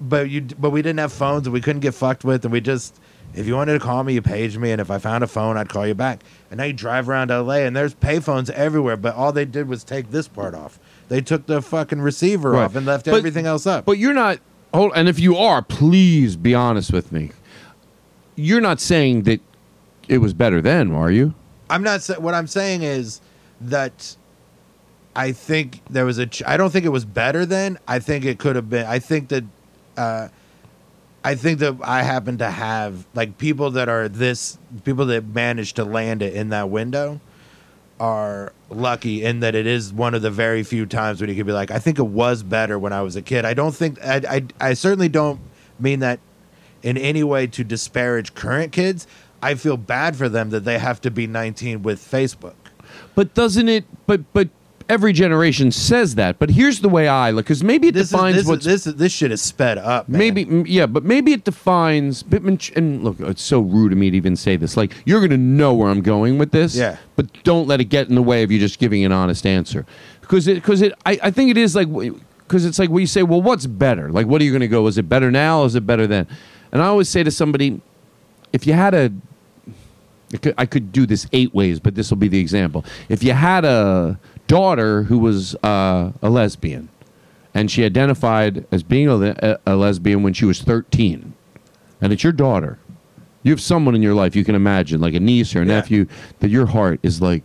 but you but we didn't have phones and we couldn't get fucked with and we just if you wanted to call me you paged me and if i found a phone i'd call you back and now you drive around la and there's payphones everywhere but all they did was take this part off they took the fucking receiver Right. off and left But- everything else up But you're not. Hold, and if you are, please be honest with me. You're not saying that it was better then, are you? I'm not. What I'm saying is that I think there was a. Ch- I don't think it was better then. I think it could have been. I think that. Uh, I think that I happen to have like people that are this people that managed to land it in that window are lucky in that it is one of the very few times when you could be like, I think it was better when I was a kid. I don't think I I, I certainly don't mean that in any way to disparage current kids. I feel bad for them that they have to be 19 with Facebook. But doesn't it? But but every generation says that. But here's the way I look, because maybe it This is defines this, what's this is- this shit is sped up. Man. Maybe, yeah, but maybe it defines. And look, it's so rude of me to even say this. Like, you're going to know where I'm going with this. Yeah. But don't let it get in the way of you just giving an honest answer. Because it, because it, I, I think it is like, because it's like when you say, well, what's better? Like, what are you going to go? Is it better now? Or is it better then? And I always say to somebody, if you had a, I could, I could do this eight ways, but this will be the example. If you had a daughter who was uh, a lesbian, and she identified as being a, le- a lesbian when she was 13, and it's your daughter, you have someone in your life you can imagine, like a niece or a nephew, that your heart is like,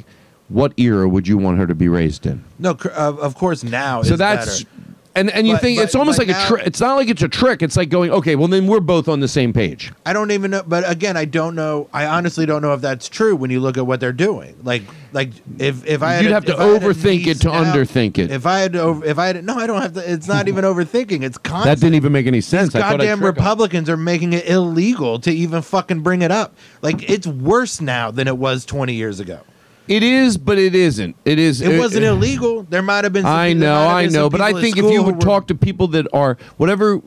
what era would you want her to be raised in? no, of of course now. so is that's. better. And, and you But- think but- it's almost like now- a trick. It's not like it's a trick. It's like going, okay, well then we're both on the same page. I don't even know, but again, I don't know. I honestly don't know if that's true when you look at what they're doing. Like, like if if I You'd a- have to if I had a overthink it to now- underthink it. If I had to, over, if I had, no, I don't have to. It's not even overthinking. It's constant. That didn't even make any sense. These I I'd goddamn trick 'em. Republicans are making it illegal to even fucking bring it up. Like it's worse now than it was 20 years ago. It is, but it isn't. It is. It wasn't illegal. There might have been. Some, I know, I know, but I think if you would were- talk to people that are whatever,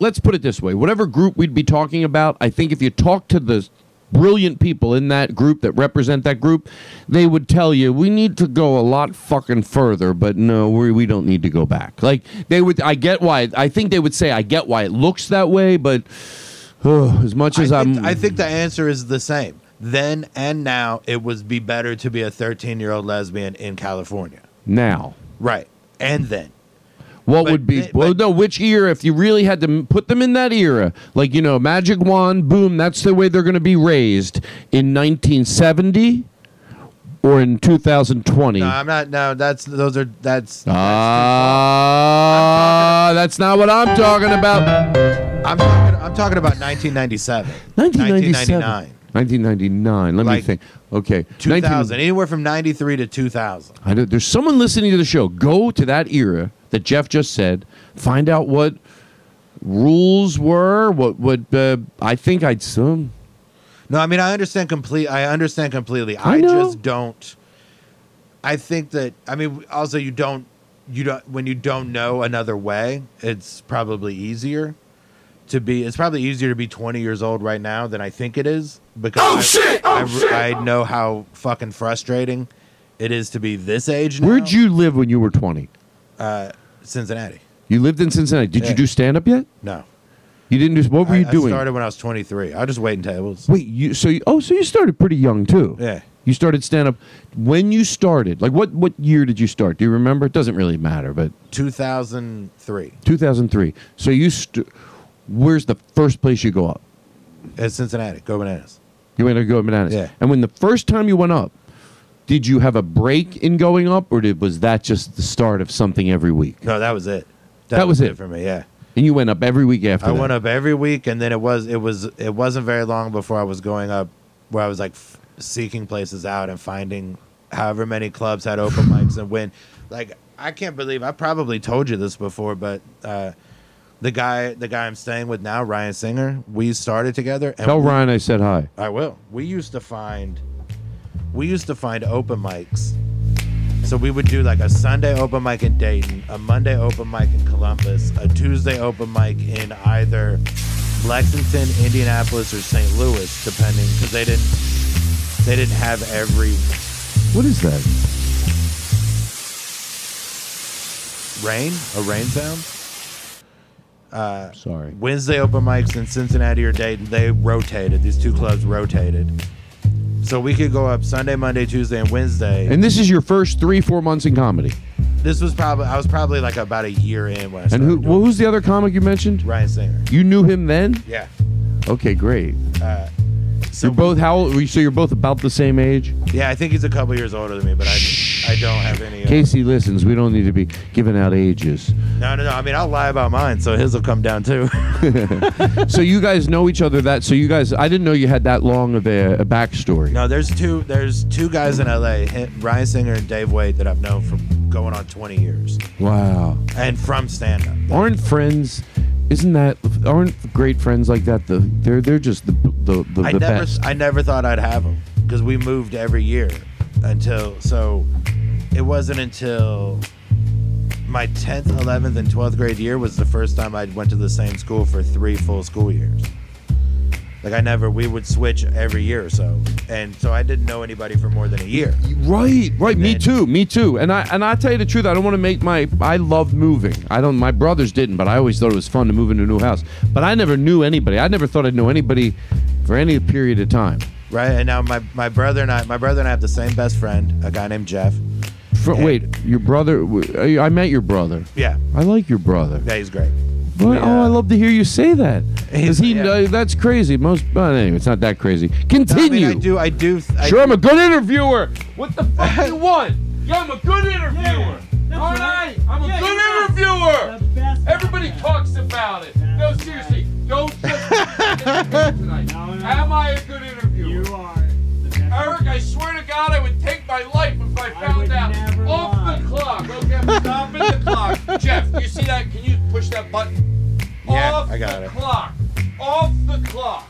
let's put it this way: whatever group we'd be talking about, I think if you talk to the brilliant people in that group that represent that group, they would tell you we need to go a lot fucking further. But no, we we don't need to go back. Like they would. I get why. I think they would say I get why it looks that way, but uh, as much as I I'm, think, I think the answer is the same. Then and now, it would be better to be a 13 year old lesbian in California. now. Right. And then. What But would be? they- well, no. Which era? If you really had to put them in that era, like you know, magic wand, boom. That's the way they're going to be raised in 1970 or in 2020. No, I'm not. No, that's those are that's. Ah, that's not what I'm talking about. I'm talking. I'm talking about 1997. 1997. 1999. 1999. Let me think. Okay. 2000, anywhere from 93 to 2000. I know, there's someone listening to the show. Go to that era that Geoff just said. Find out what rules were. What what uh, I think I'd some. No, I mean I understand complete. I understand completely. I I, know. just don't. I think that I mean also you don't you don't when you don't know another way. It's probably easier to be. It's probably easier to be 20 years old right now than I think it is because Oh, I, shit! Oh, I, shit! I know how fucking frustrating it is to be this age now. Where'd you live when you were 20? Uh, Cincinnati. You lived in Cincinnati. Did you do stand up yet? No. You didn't do. What were I, you doing? I started when I was 23. I was just waiting tables. Wait, you so you, oh so you started pretty young too. Yeah. You started stand up when you started. Like what what year did you start? Do you remember? It doesn't really matter, but 2003 2003. So you st- where's the first place you go up? at Cincinnati. Go bananas. You went to go bananas. Yeah. And when the first time you went up, did you have a break in going up, or did was that just the start of something every week? No, that was it. That was it. for me. Yeah. And you went up every week after I that. went up every week, and then it was it was it wasn't very long before I was going up, where I was like f- seeking places out and finding however many clubs had open mics and when, like I can't believe I probably told you this before, but uh, the guy the guy I'm staying with now, Ryan Singer, we started together. And Tell we- Ryan I said hi. I will. We used to find we used to find open mics. So we would do like a Sunday open mic in Dayton, a Monday open mic in Columbus, a Tuesday open mic in either Lexington, Indianapolis, or St. Louis, depending, because they didn't they didn't have every What is that? rain a rain sound. Uh, Sorry. Wednesday open mics in Cincinnati or Dayton, they rotated. These two clubs rotated. So we could go up Sunday, Monday, Tuesday, and Wednesday. And this is your first three, four months in comedy. This was probably I was probably like about a year in when I And started. who? Well, who's the other comic you mentioned? Ryan Singer. You knew him then? Yeah. Okay, great. Uh, so you're both how old? So you're both about the same age. yeah, I think he's a couple years older than me, but I I don't have any. Casey listens. We don't need to be giving out ages. no, no, no. I mean, I'll lie about mine, so his will come down too. so you guys know each other that. So you guys, I didn't know you had that long of a, a backstory. no, there's two. There's two guys in LA, Ryan Singer and Dave Waite, that I've known for going on 20 years, Wow. and from stand up. Aren't friends? Isn't that? Aren't great friends like that? The they're they're just the the the, I the never, best. I never thought I'd have them because we moved every year until so. It wasn't until my 10th, 11th, and 12th grade year was the first time I went to the same school for three full school years. Like I never, we would switch every year or so, and so I didn't know anybody for more than a year. Right, right. Me then- too. Me too. And I and I tell you the truth, I don't want to make my. I loved moving. I don't. My brothers didn't, but I always thought it was fun to move into a new house. But I never knew anybody. I never thought I'd know anybody for any period of time. Right, and now my, my brother and I, my brother and I have the same best friend, a guy named Jeff. For, wait, your brother? w- I met your brother. Yeah, I like your brother. yeah, he's great. What? We, oh, uh, I love to hear you say that. He's- he? yeah. uh, that's crazy. Most. But anyway, it's not that crazy. No, I Continue. mean, I do, I do. I sure, I'm a good interviewer. What the fuck do you want? Yeah, I'm a good interviewer. All right, I'm a Yeah, good you're the interviewer. The best. Everybody talks about it. No, seriously, don't just tonight. Am I a good interviewer? You are the best. Eric, I swear to God, I would take my life stopping the clock. Geoff, you see that? Can you push that button? Yeah, Off I got the it. clock. Off the clock.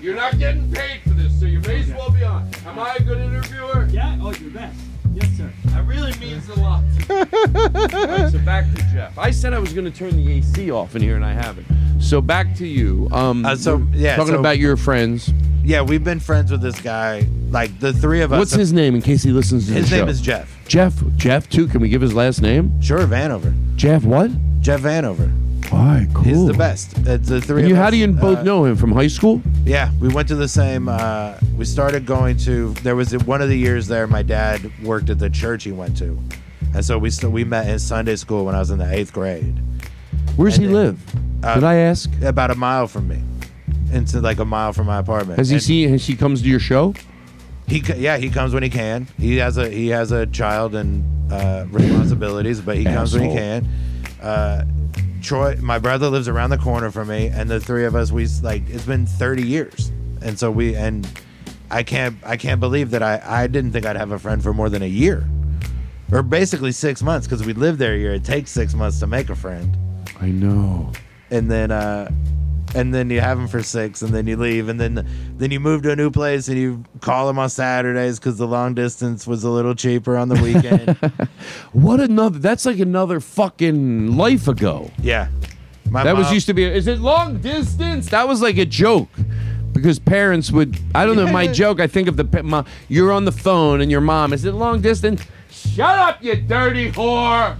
You're not getting paid for this, so you may as well be on. Am I a good interviewer? Yeah. Oh, you're best. Yes, sir. That really means a lot. All right, so back to Geoff. I said I was going to turn the AC off in here, and I haven't. So back to you. Um, Uh, so, yeah, talking so- about your friends. Yeah, we've been friends with this guy, like the three of us. What's his name in case he listens to His the show? name is Jeff. Jeff. Jeff too. Can we give his last name? Sure, Vanover. Jeff what? Jeff Vanover. All right, cool. He's the best. It's the three. And you, of how us, do you both uh, know him from high school? Yeah, we went to the same. Uh, we started going to. There was one of the years there. My dad worked at the church he went to, and so we st- we met in Sunday school when I was in the eighth grade. Where's And he then- live? Uh, Did I ask? About a mile from me, into like a mile from my apartment. Has he And seen? Has he comes to your show? He c- yeah, he comes when he can. He has a he has a child and uh, responsibilities, but he comes when he can. Uh, Troy, my brother lives around the corner from me, and the three of us, we s- like it's been thirty years, and so we and I can't I can't believe that I I didn't think I'd have a friend for more than a year, or basically six months because we lived there a year. It takes six months to make a friend, I know. and then uh, and then you have them for six, and then you leave, and then then you move to a new place and you call them on Saturdays because the long distance was a little cheaper on the weekend. What another? That's like another fucking life ago. yeah, My that was used to be. Is it long distance? That was like a joke. Because parents would, I don't know, my joke, I think of the, mom, you're on the phone and your mom, is it long distance? Shut up, you dirty whore!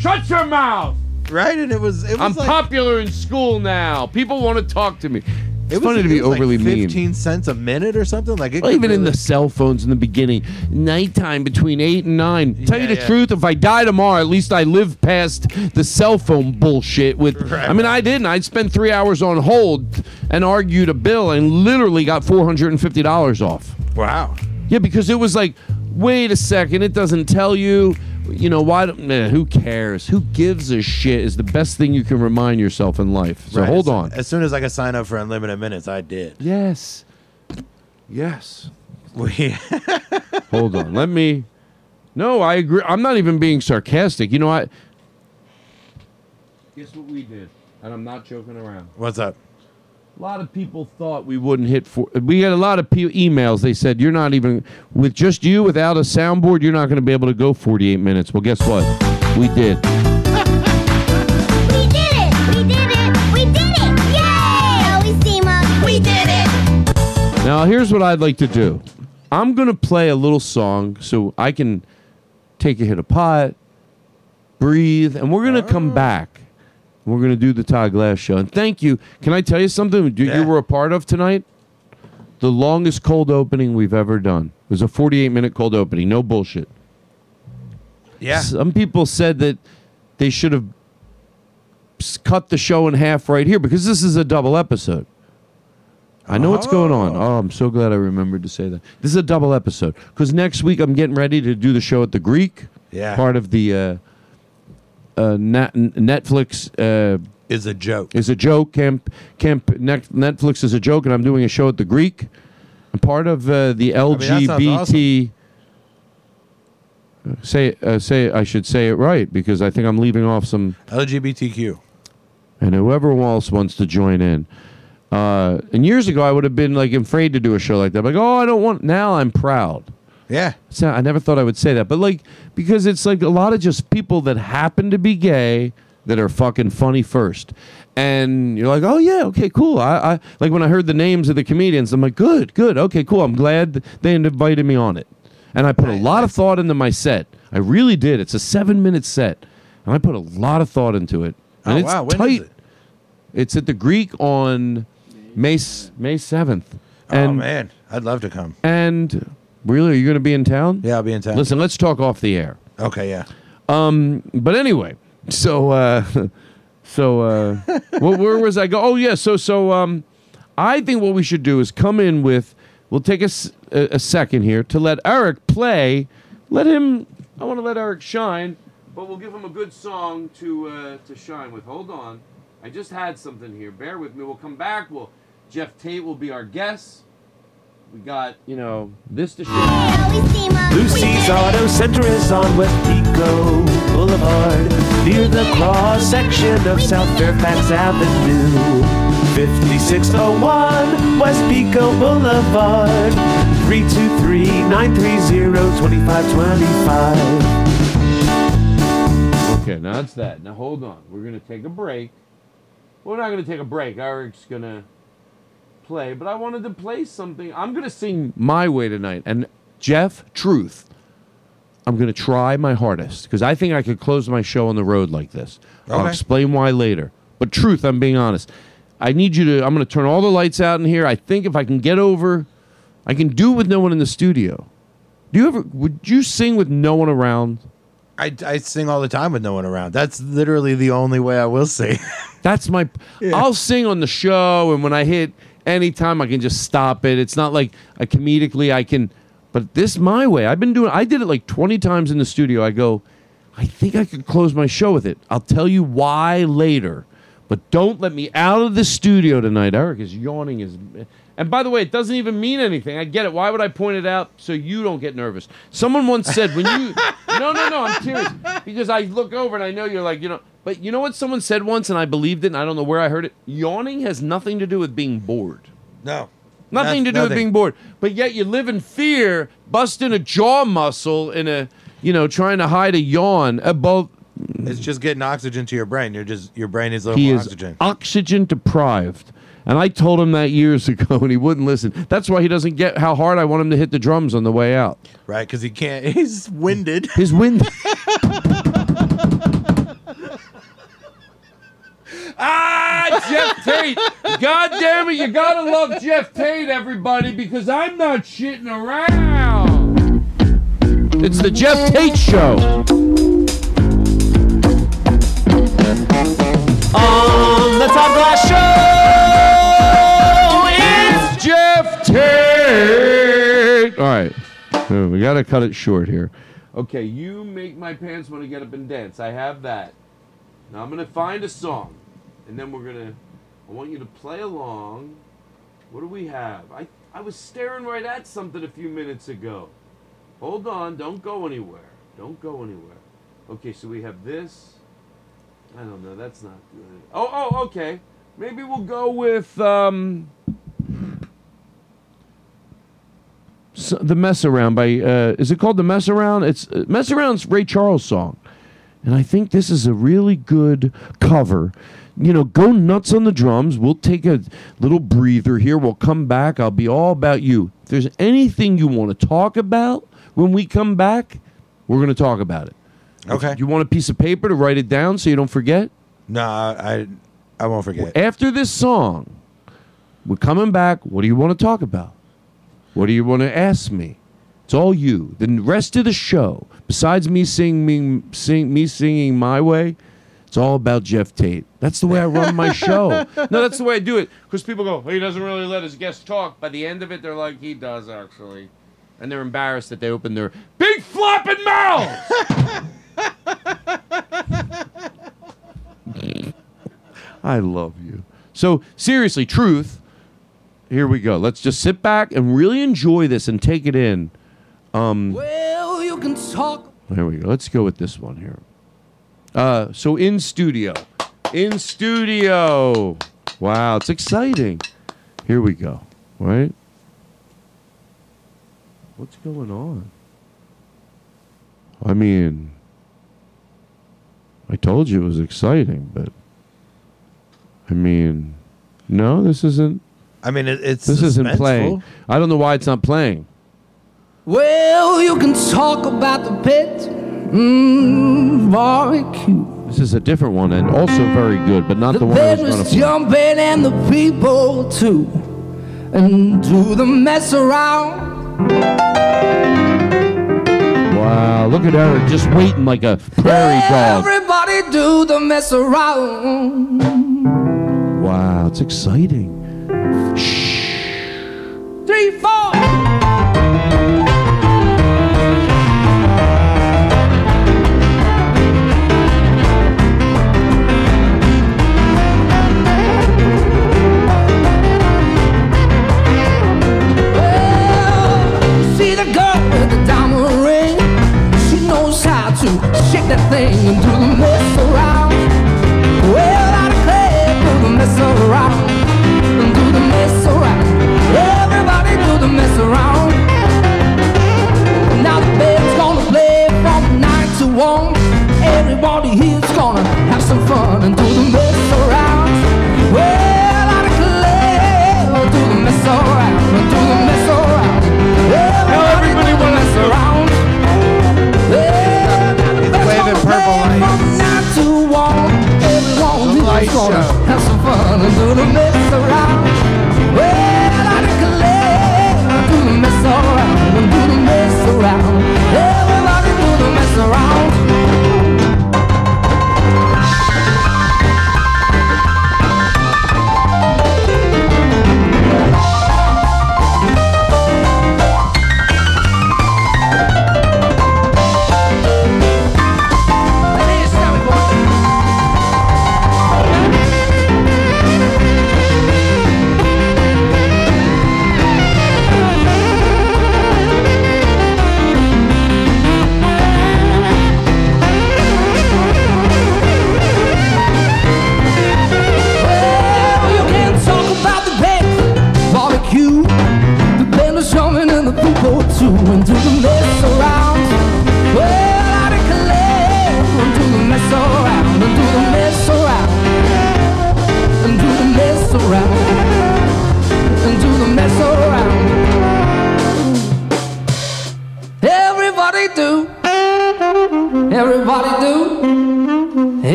Shut your mouth! Right, and it was it was I'm like, popular in school now. People want to talk to me. It's It was, funny to be was like overly mean. Fifteen cents a minute or something like it. Well, could even in the cell phones in the beginning, nighttime between eight and nine. Tell you the yeah. truth, if I die tomorrow, at least I live past the cell phone bullshit. With, I mean, I didn't. I'd spend three hours on hold and argued a bill and literally got four hundred and fifty dollars off. wow. Yeah, because it was like, wait a second, it doesn't tell you. You know why? don't- Nah, who cares? Who gives a shit? Is the best thing you can remind yourself in life. So Right, hold on. As soon as I could sign up for unlimited minutes, I did. Yes. Yes. We Hold on. Let me. No, I agree. I'm not even being sarcastic. You know what? Guess what we did? And I'm not joking around. What's up? A lot of people thought we wouldn't hit four. We had a lot of pe- emails. They said you're not even with just you without a soundboard. You're not going to be able to go 48 minutes. Well, guess what? We did. We did it! We did it! We did it! Yay! Always team up. We did it! Now, here's what I'd like to do. I'm going to play a little song so I can take a hit of pot, breathe, and we're going to come oh. back. We're going to do the Todd Glass show. And thank you. Can I tell you something you, you were a part of tonight? The longest cold opening we've ever done. It was a 48 minute cold opening. No bullshit. Yeah. Some people said that they should have cut the show in half right here because this is a double episode. I know what's going on. Oh, I'm so glad I remembered to say that. This is a double episode because next week I'm getting ready to do the show at the Greek. Yeah. Part of the uh, uh, Netflix uh, is a joke. Is a joke. Camp Camp Net- Netflix is a joke, and I'm doing a show at the Greek. I'm part of uh, the that sounds LGBT. Say uh, say I should say it right because I think I'm leaving off some LGBTQ. and whoever else wants to join in. Uh, and years ago, I would have been like afraid to do a show like that. Like, oh, I don't want. Now I'm proud. Yeah. So I never thought I would say that, but like because it's like a lot of just people that happen to be gay that are fucking funny first, and you're like, oh yeah, okay, cool. I, I like when I heard the names of the comedians, I'm like, good, good, okay, cool. I'm glad they invited me on it, and I put a lot of thought into my set. I really did. It's a seven minute set, and I put a lot of thought into it. And Oh, it's wow. When is tight. it? It's at the Greek on May May seventh. oh man, I'd love to come. And really, are you going to be in town? Yeah, I'll be in town. Listen, let's talk off the air. Okay, yeah. Um, but anyway, so uh, so uh, well, where was I go? Oh yeah, so so um, I think what we should do is come in with. We'll take a, s- a- a second here to let Eric play. Let him. I want to let Eric shine, but we'll give him a good song to uh, to shine with. Hold on, I just had something here. Bear with me. We'll come back. We'll Geoff Tate will be our guest. We got you know this to share. Lucy's Auto Center is on West Pico Boulevard, near the cross section of South Fairfax Avenue. 5601 West Pico Boulevard, 323 930 2525. Okay, now that's that. Now hold on. We're gonna take a break. We're not gonna take a break. Eric's gonna play, but I wanted to play something. I'm gonna sing my way tonight. And Geoff, truth. I'm gonna try my hardest because I think I could close my show on the road like this. I'll explain why later. But truth, I'm being honest. I need you to. I'm gonna turn all the lights out in here. I think if I can get over, I can do it with no one in the studio. Do you ever? Would you sing with no one around? I, I sing all the time with no one around. That's literally the only way I will sing. That's my. I'll sing on the show, and when I hit anytime, I can just stop it. It's not like I comedically I can, but this my way. I've been doing. I did it like twenty times in the studio. I go, I think I could close my show with it. I'll tell you why later, But don't let me out of the studio tonight. Eric is yawning. His, and by the way, it doesn't even mean anything. I get it. Why would I point it out so you don't get nervous? Someone once said when you no no no I'm serious because I look over and I know you're like you know. But you know what someone said once and I believed it. and I don't know where I heard it. Yawning has nothing to do with being bored. No. Nothing to do with being bored. But yet you live in fear, busting a jaw muscle in a, you know, trying to hide a yawn. Uh, both It's just getting oxygen to your brain. You're just your brain a little he is oxygen. oxygen deprived. And I told him that years ago, and he wouldn't listen. That's why he doesn't get how hard I want him to hit the drums on the way out. Right, because he can't. He's winded. He's wind. Geoff Tate! God damn it, you gotta love Geoff Tate, everybody, because I'm not shitting around. It's the Geoff Tate Show. On the Todd Glass Show, it's Geoff Tate. All right, we gotta cut it short here. Okay, you make my pants want to get up and dance. I have that. Now I'm gonna find a song, and then we're gonna. I want you to play along. What do we have? I I was staring right at something a few minutes ago. Hold on, don't go anywhere. Don't go anywhere. Okay, so we have this. I don't know. That's not good. Oh, oh, okay. Maybe we'll go with um. s the mess around by uh, is it called the mess around? It's uh, mess around's Ray Charles song, and I think this is a really good cover. You know, go nuts on the drums. We'll take a little breather here. We'll come back. I'll be all about you. If there's anything you want to talk about when we come back, we're going to talk about it. Okay. You want a piece of paper to write it down so you don't forget? No, I I won't forget. After this song, we're coming back. What do you want to talk about? What do you want to ask me? It's all you. The rest of the show, besides me singing, sing, me singing my way, it's all about Geoff Tate. That's the way I run my show. No, that's the way I do it. Because people go, oh, he doesn't really let his guests talk. By the end of it, they're like, he does actually. And they're embarrassed that they open their big flopping mouths. I love you. So, seriously, truth. Here we go. Let's just sit back and really enjoy this and take it in. Um, Well, you can talk. there we go. Let's go with this one here. Uh, so in studio, in studio. Wow, it's exciting. Here we go. Right? What's going on? I mean, I told you it was exciting, but I mean, no, this isn't. I mean, it, it's This isn't playing. I don't know why it's not playing. Well, you can talk about the pit. Mmm, barbecue. This is a different one and also very good, but not the, The one I bed was was jumping and the people too. And do the mess around. Wow, look at Eric just waiting like a prairie dog. Everybody do the mess around. Wow, it's exciting. Shh. Three, four. shake that thing and do the mess around. Well, I declare, do the mess around. And do the mess around. Everybody do the mess around. Now the band's gonna play from nine to one. Everybody here.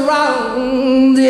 Around.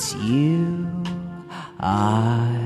It's you I